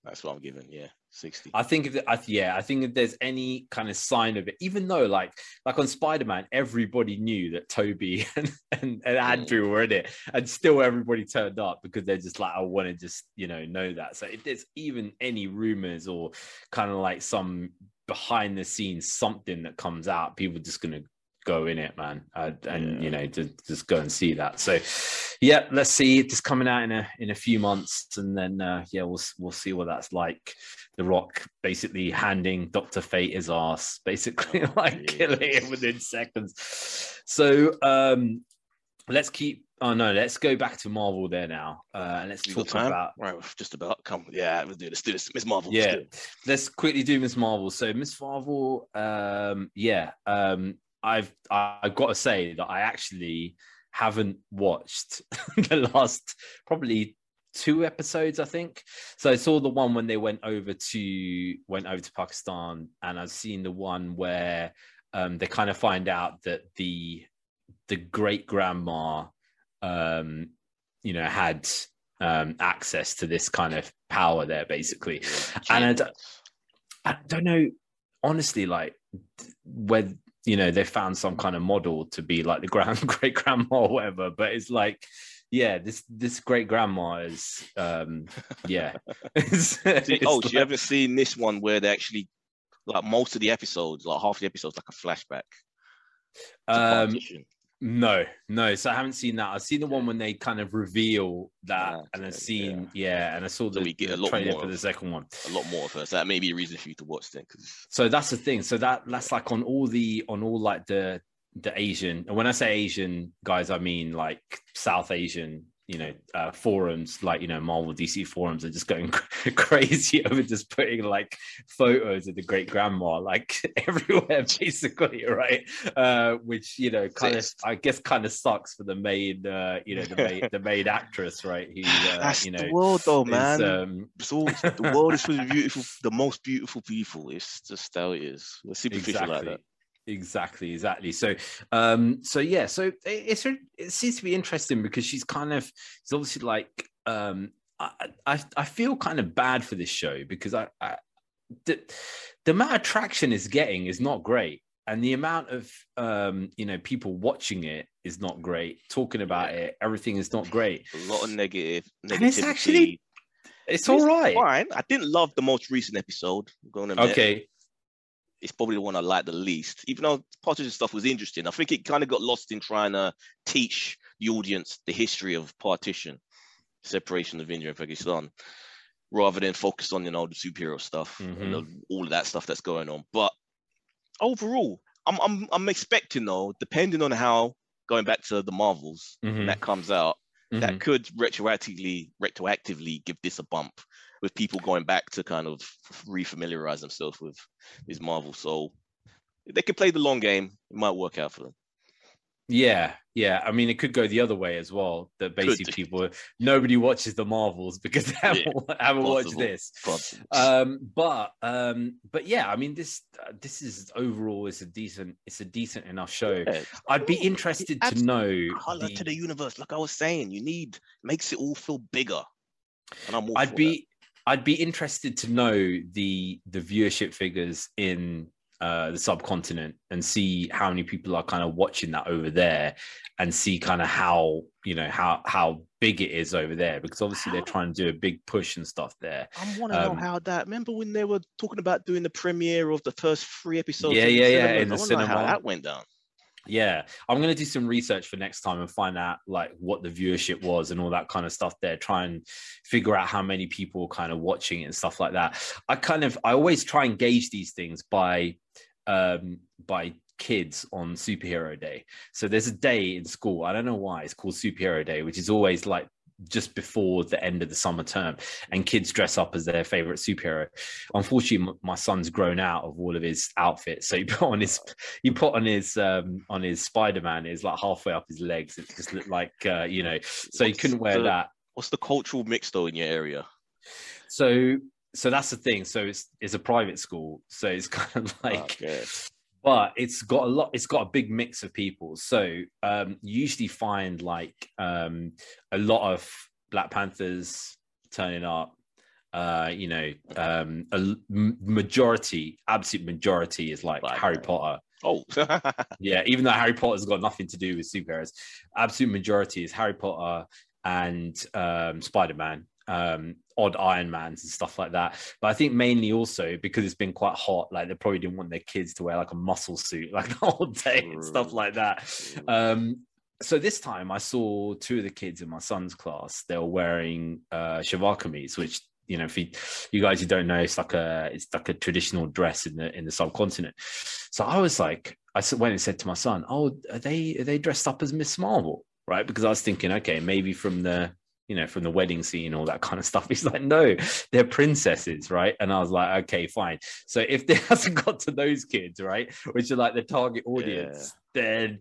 That's what I'm giving. Yeah, sixty. I think if I, yeah, I think if there's any kind of sign of it, even though like like on Spider Man, everybody knew that Tobey *laughs* and, and, and Andrew were in it, and still everybody turned up because they're just like, I want to just you know know that. So if there's even any rumors or kind of like some behind the scenes something that comes out, people are just gonna go in it, man, uh, and you know to just go and see that. So yeah, let's see. It's coming out in a in a few months, and then uh, yeah, we'll we'll see what that's like. The Rock basically handing Doctor Fate his ass, basically Oh, *laughs* like killing him within seconds. So um, let's keep. Oh no, let's go back to Marvel there now, uh, and let's We talk about Right, we've just about come. Yeah, let's do this. Do this. Miss Marvel. yeah let's let's quickly do miss marvel so miss marvel um yeah um i've i've got to say that i actually haven't watched *laughs* the last probably two episodes i think. So i saw the one when they went over to went over to pakistan and i've seen the one where um they kind of find out that the the great grandma um you know had um access to this kind of power there basically. And I don't- don't know, honestly, like whether you know they found some kind of model to be like the grand *laughs* great grandma or whatever, but it's like, yeah, this this great grandma is, um, yeah. *laughs* *laughs* It's- See, it's oh, so you like- haven't seen this one where they actually, like most of the episodes, like half the episodes, like a flashback. um, no, no. So I haven't seen that. I've seen the one when they kind of reveal that, Ah, and I've seen, yeah, and I saw So the, we get a lot trailer more for the second one. a lot more of her. So that may be a reason for you to watch then, because so that's the thing so that that's like on all the on all like the the asian and when i say asian guys i mean like south asian you know uh forums like you know marvel dc forums are just going *laughs* crazy *laughs* over just putting like photos of the great grandma like *laughs* everywhere basically right uh which you know kind of i guess kind of sucks for the main uh you know the main the main actress right who uh, that's you know the world, though, is, man. um, all, the world is full of beautiful, the most beautiful people. It's just how it is. We're superficial like that. Exactly exactly so um so yeah so it, it's it seems to be interesting because she's kind of it's obviously like um I, I i feel kind of bad for this show because i, I the, the amount of traction it's getting is not great and the amount of um you know people watching it is not great talking about it everything is not great A lot of negative. And it's actually- it's all It's right Fine. I didn't love the most recent episode. I'm going to admit. okay it's probably the one I like the least. Even though partition stuff was interesting, I think it kind of got lost in trying to teach the audience the history of partition, separation of India and Pakistan, rather than focus on you know the superhero stuff and Mhm. the, all of that stuff that's going on. But overall, I'm I'm I'm expecting though, depending on how going back to the Marvels Mhm. that comes out, Mhm. that could retroactively retroactively give this a bump with people going back to kind of refamiliarize themselves with Miss Marvel. So if they could play the long game, it might work out for them. Yeah, yeah. I mean, it could go the other way as well. That basically do. people nobody watches the Marvels because they haven't, haven't watched this. Possible. Um, but um, but yeah, I mean, this uh, this is overall is a decent it's a decent enough show. Yeah, I'd be interested It to know. color the- to the universe. Like I was saying, you need makes it all feel bigger. And I'm. I'd for be I'd be interested to know the the viewership figures in uh, the subcontinent and see how many people are kind of watching that over there and see kind of how you know how how big it is over there because obviously they're trying to do a big push and stuff there. I want to um, know how that. Remember when they were talking about doing the premiere of the first three episodes? Yeah, yeah, yeah, in the I know how cinema. that went down. Yeah, I'm gonna do some research for next time and find out like what the viewership was and all that kind of stuff there. Try and figure out how many people kind of watching it and stuff like that. I kind of I always try and gauge these things by um by kids on superhero day. So there's a day in school. I don't know why it's called superhero day, which is always like just before the end of the summer term and kids dress up as their favorite superhero unfortunately my son's grown out of all of his outfits so he *laughs* put on his he put on his um on his spider-man is like halfway up his legs it just looked like uh you know so he couldn't wear the- that What's the cultural mix though in your area? so so that's the thing so it's it's a private school so it's *laughs* kind of like Okay. But it's got a lot it's got a big mix of people. So um you usually find like um a lot of black panthers turning up uh you know um a majority absolute majority is like Like- harry potter. Oh, *laughs* yeah even though harry potter's got nothing to do with superheroes absolute majority is harry potter and um spider-man um odd iron mans and stuff like that but i think mainly also because it's been quite hot like they probably didn't want their kids to wear like a muscle suit *laughs* like the whole day and stuff like that um so this time I saw two of the kids in my son's class. They were wearing uh which you know, if you, you guys who don't know, it's like a it's like a traditional dress in the in the subcontinent. So I was like, I went and said to my son, "Oh, are they are they dressed up as Miss Marvel?" Right? Because I was thinking, okay, maybe from the you know from the wedding scene, all that kind of stuff. *laughs* He's like, no, they're princesses, right? And I was like, okay, fine. So if they *laughs* hasn't got to those kids, right, which are like the target audience, then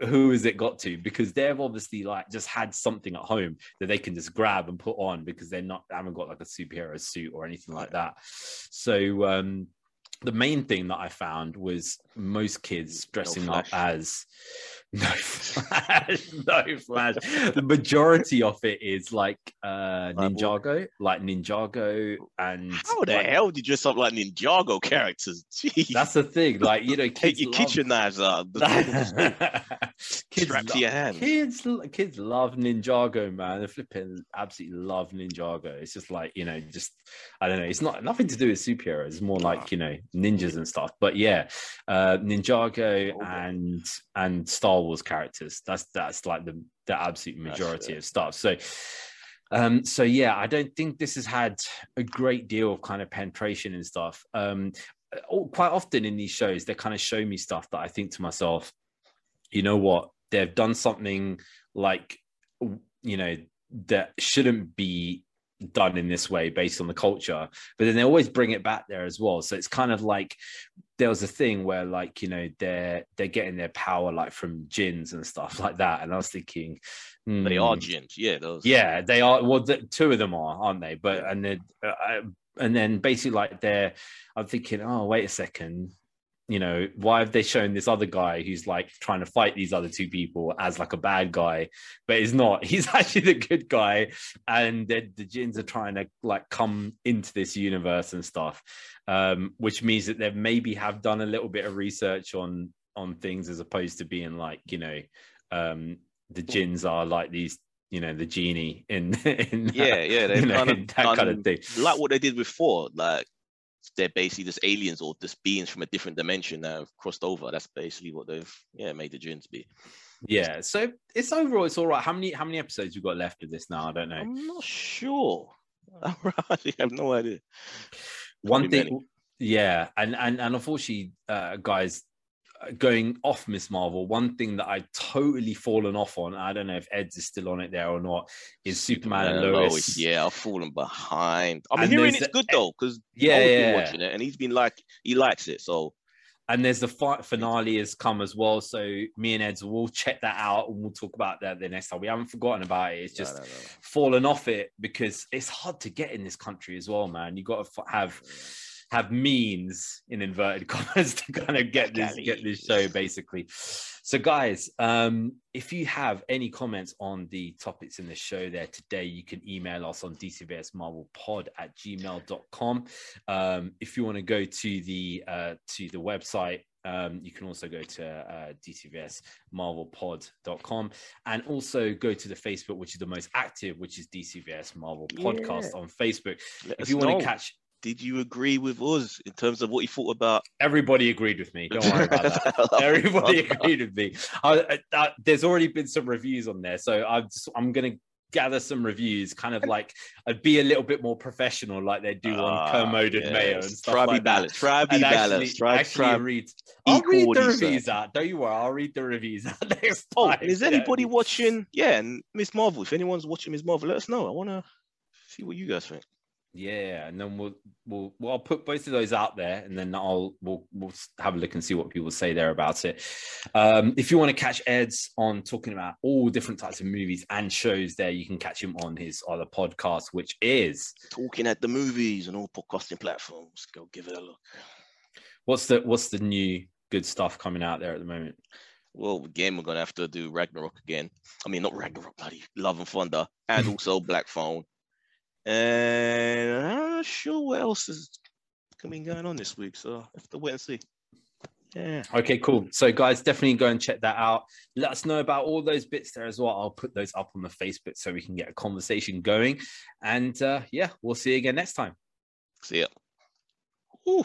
who has it got to? Because they've obviously like just had something at home that they can just grab and put on because they're not they haven't got like a superhero suit or anything like that. So um the main thing that I found was most kids dressing up as *laughs* no *laughs* flash, no flash. The majority of it is like uh? Ninjago, like Ninjago and How the like- hell did you dress up like Ninjago characters? *laughs* Jeez. that's the thing. Like, you know, Take your love- kitchen knives out. kids Strapped to lo- your hand. Kids, kids love Ninjago, man. They flipping absolutely love Ninjago. It's just like you know, just I don't know. It's not nothing to do with superheroes. It's more like you know ninjas and stuff. But yeah, uh, Ninjago Okay. and and Star Wars characters. That's that's like the the absolute majority of stuff. So. Um, so yeah, I don't think this has had a great deal of kind of penetration and stuff. Um, oh, quite often in these shows, they kind of show me stuff that I think to myself, you know what, they've done something like, you know, that shouldn't be done in this way based on the culture, but then they always bring it back there as well. So it's kind of like there was a thing where like you know they're they're getting their power like from gins and stuff *laughs* like that, and I was thinking, They hmm, are gins Yeah, those. yeah, they are. Well, the, two of them are, aren't they? But and then uh, and then basically like they're. I'm thinking, oh wait a second, you know, why have they shown this other guy who's like trying to fight these other two people as like a bad guy, but he's not. *laughs* He's actually the good guy, and the, the Jins are trying to like come into this universe and stuff, um, which means that they maybe have done a little bit of research on on things as opposed to being like you know um the Jins are like these you know the genie in *laughs* in Yeah, yeah. They've you know, kind of *laughs* that kind of thing like what they did before. Like they're basically just aliens or just beings from a different dimension that have crossed over. That's basically what they've yeah made the Dune to be. Yeah, so it's overall it's all right. How many how many episodes you got left of this now? I don't know. I'm not sure. *laughs* I really have no idea. One thing, many. yeah, and and and unfortunately, uh, guys, going off Miss Marvel, one thing that I totally fallen off on. I don't know if Ed's is still on it there or not. Is Superman, and uh, Lois? Yeah, I've fallen behind. I'm And hearing it's good though because Yeah, been yeah. been watching it and he's been like he likes it. So and there's the fight finale has come as well. So me and Ed's will check that out and we'll talk about that the next time. We haven't forgotten about it. It's just no, no, no. fallen off it because it's hard to get in this country as well, man. You got to have have means in inverted *laughs* commas to kind of get this get this show basically. So guys, um, if you have any comments on the topics in the show there today, you can email us on dcvsmarvelpod at gmail.com. Um, if you want to go to the uh, to the website, um, you can also go to uh, dcvsmarvelpod.com and also go to the Facebook, which is the most active, which is DCVS Marvel Podcast on Facebook. Let If you want to catch, did you agree with us in terms of what you thought about? everybody agreed with me. Don't worry about that. *laughs* Everybody agreed with me. I, I, there's already been some reviews on there, so I'm just, I'm gonna gather some reviews, kind of like I'd be a little bit more professional, like they do on Ah, Kermode and Mayo and yes. stuff Try be like that. balanced. Try be balanced. Try, actually try. read. I'll read the reviews out. Don't you worry. I'll read the reviews out *laughs* next Oh, time. is Yeah. anybody watching? Yeah, and Miss Marvel. If anyone's watching Miss Marvel, let us know. I want to see what you guys think. Yeah, and then we'll we'll well I'll put both of those out there, and then I'll we'll we'll have a look and see what people say there about it. Um, if you want to catch Ed's on talking about all different types of movies and shows, there you can catch him on his other podcast, which is Talking at the movies and all podcasting platforms. Go give it a look. what's the what's the new good stuff coming out there at the moment? Well, again, we're gonna have to do Ragnarok again. I mean, not Ragnarok, bloody Love and Thunder, and *laughs* also Black Phone. And I'm not sure what else is coming going on this week, so I have to wait and see. Yeah. Okay, cool. So, guys, definitely go and check that out. Let us know about all those bits there as well. I'll put those up on the Facebook so we can get a conversation going. And uh, yeah, we'll see you again next time. See ya. Ooh.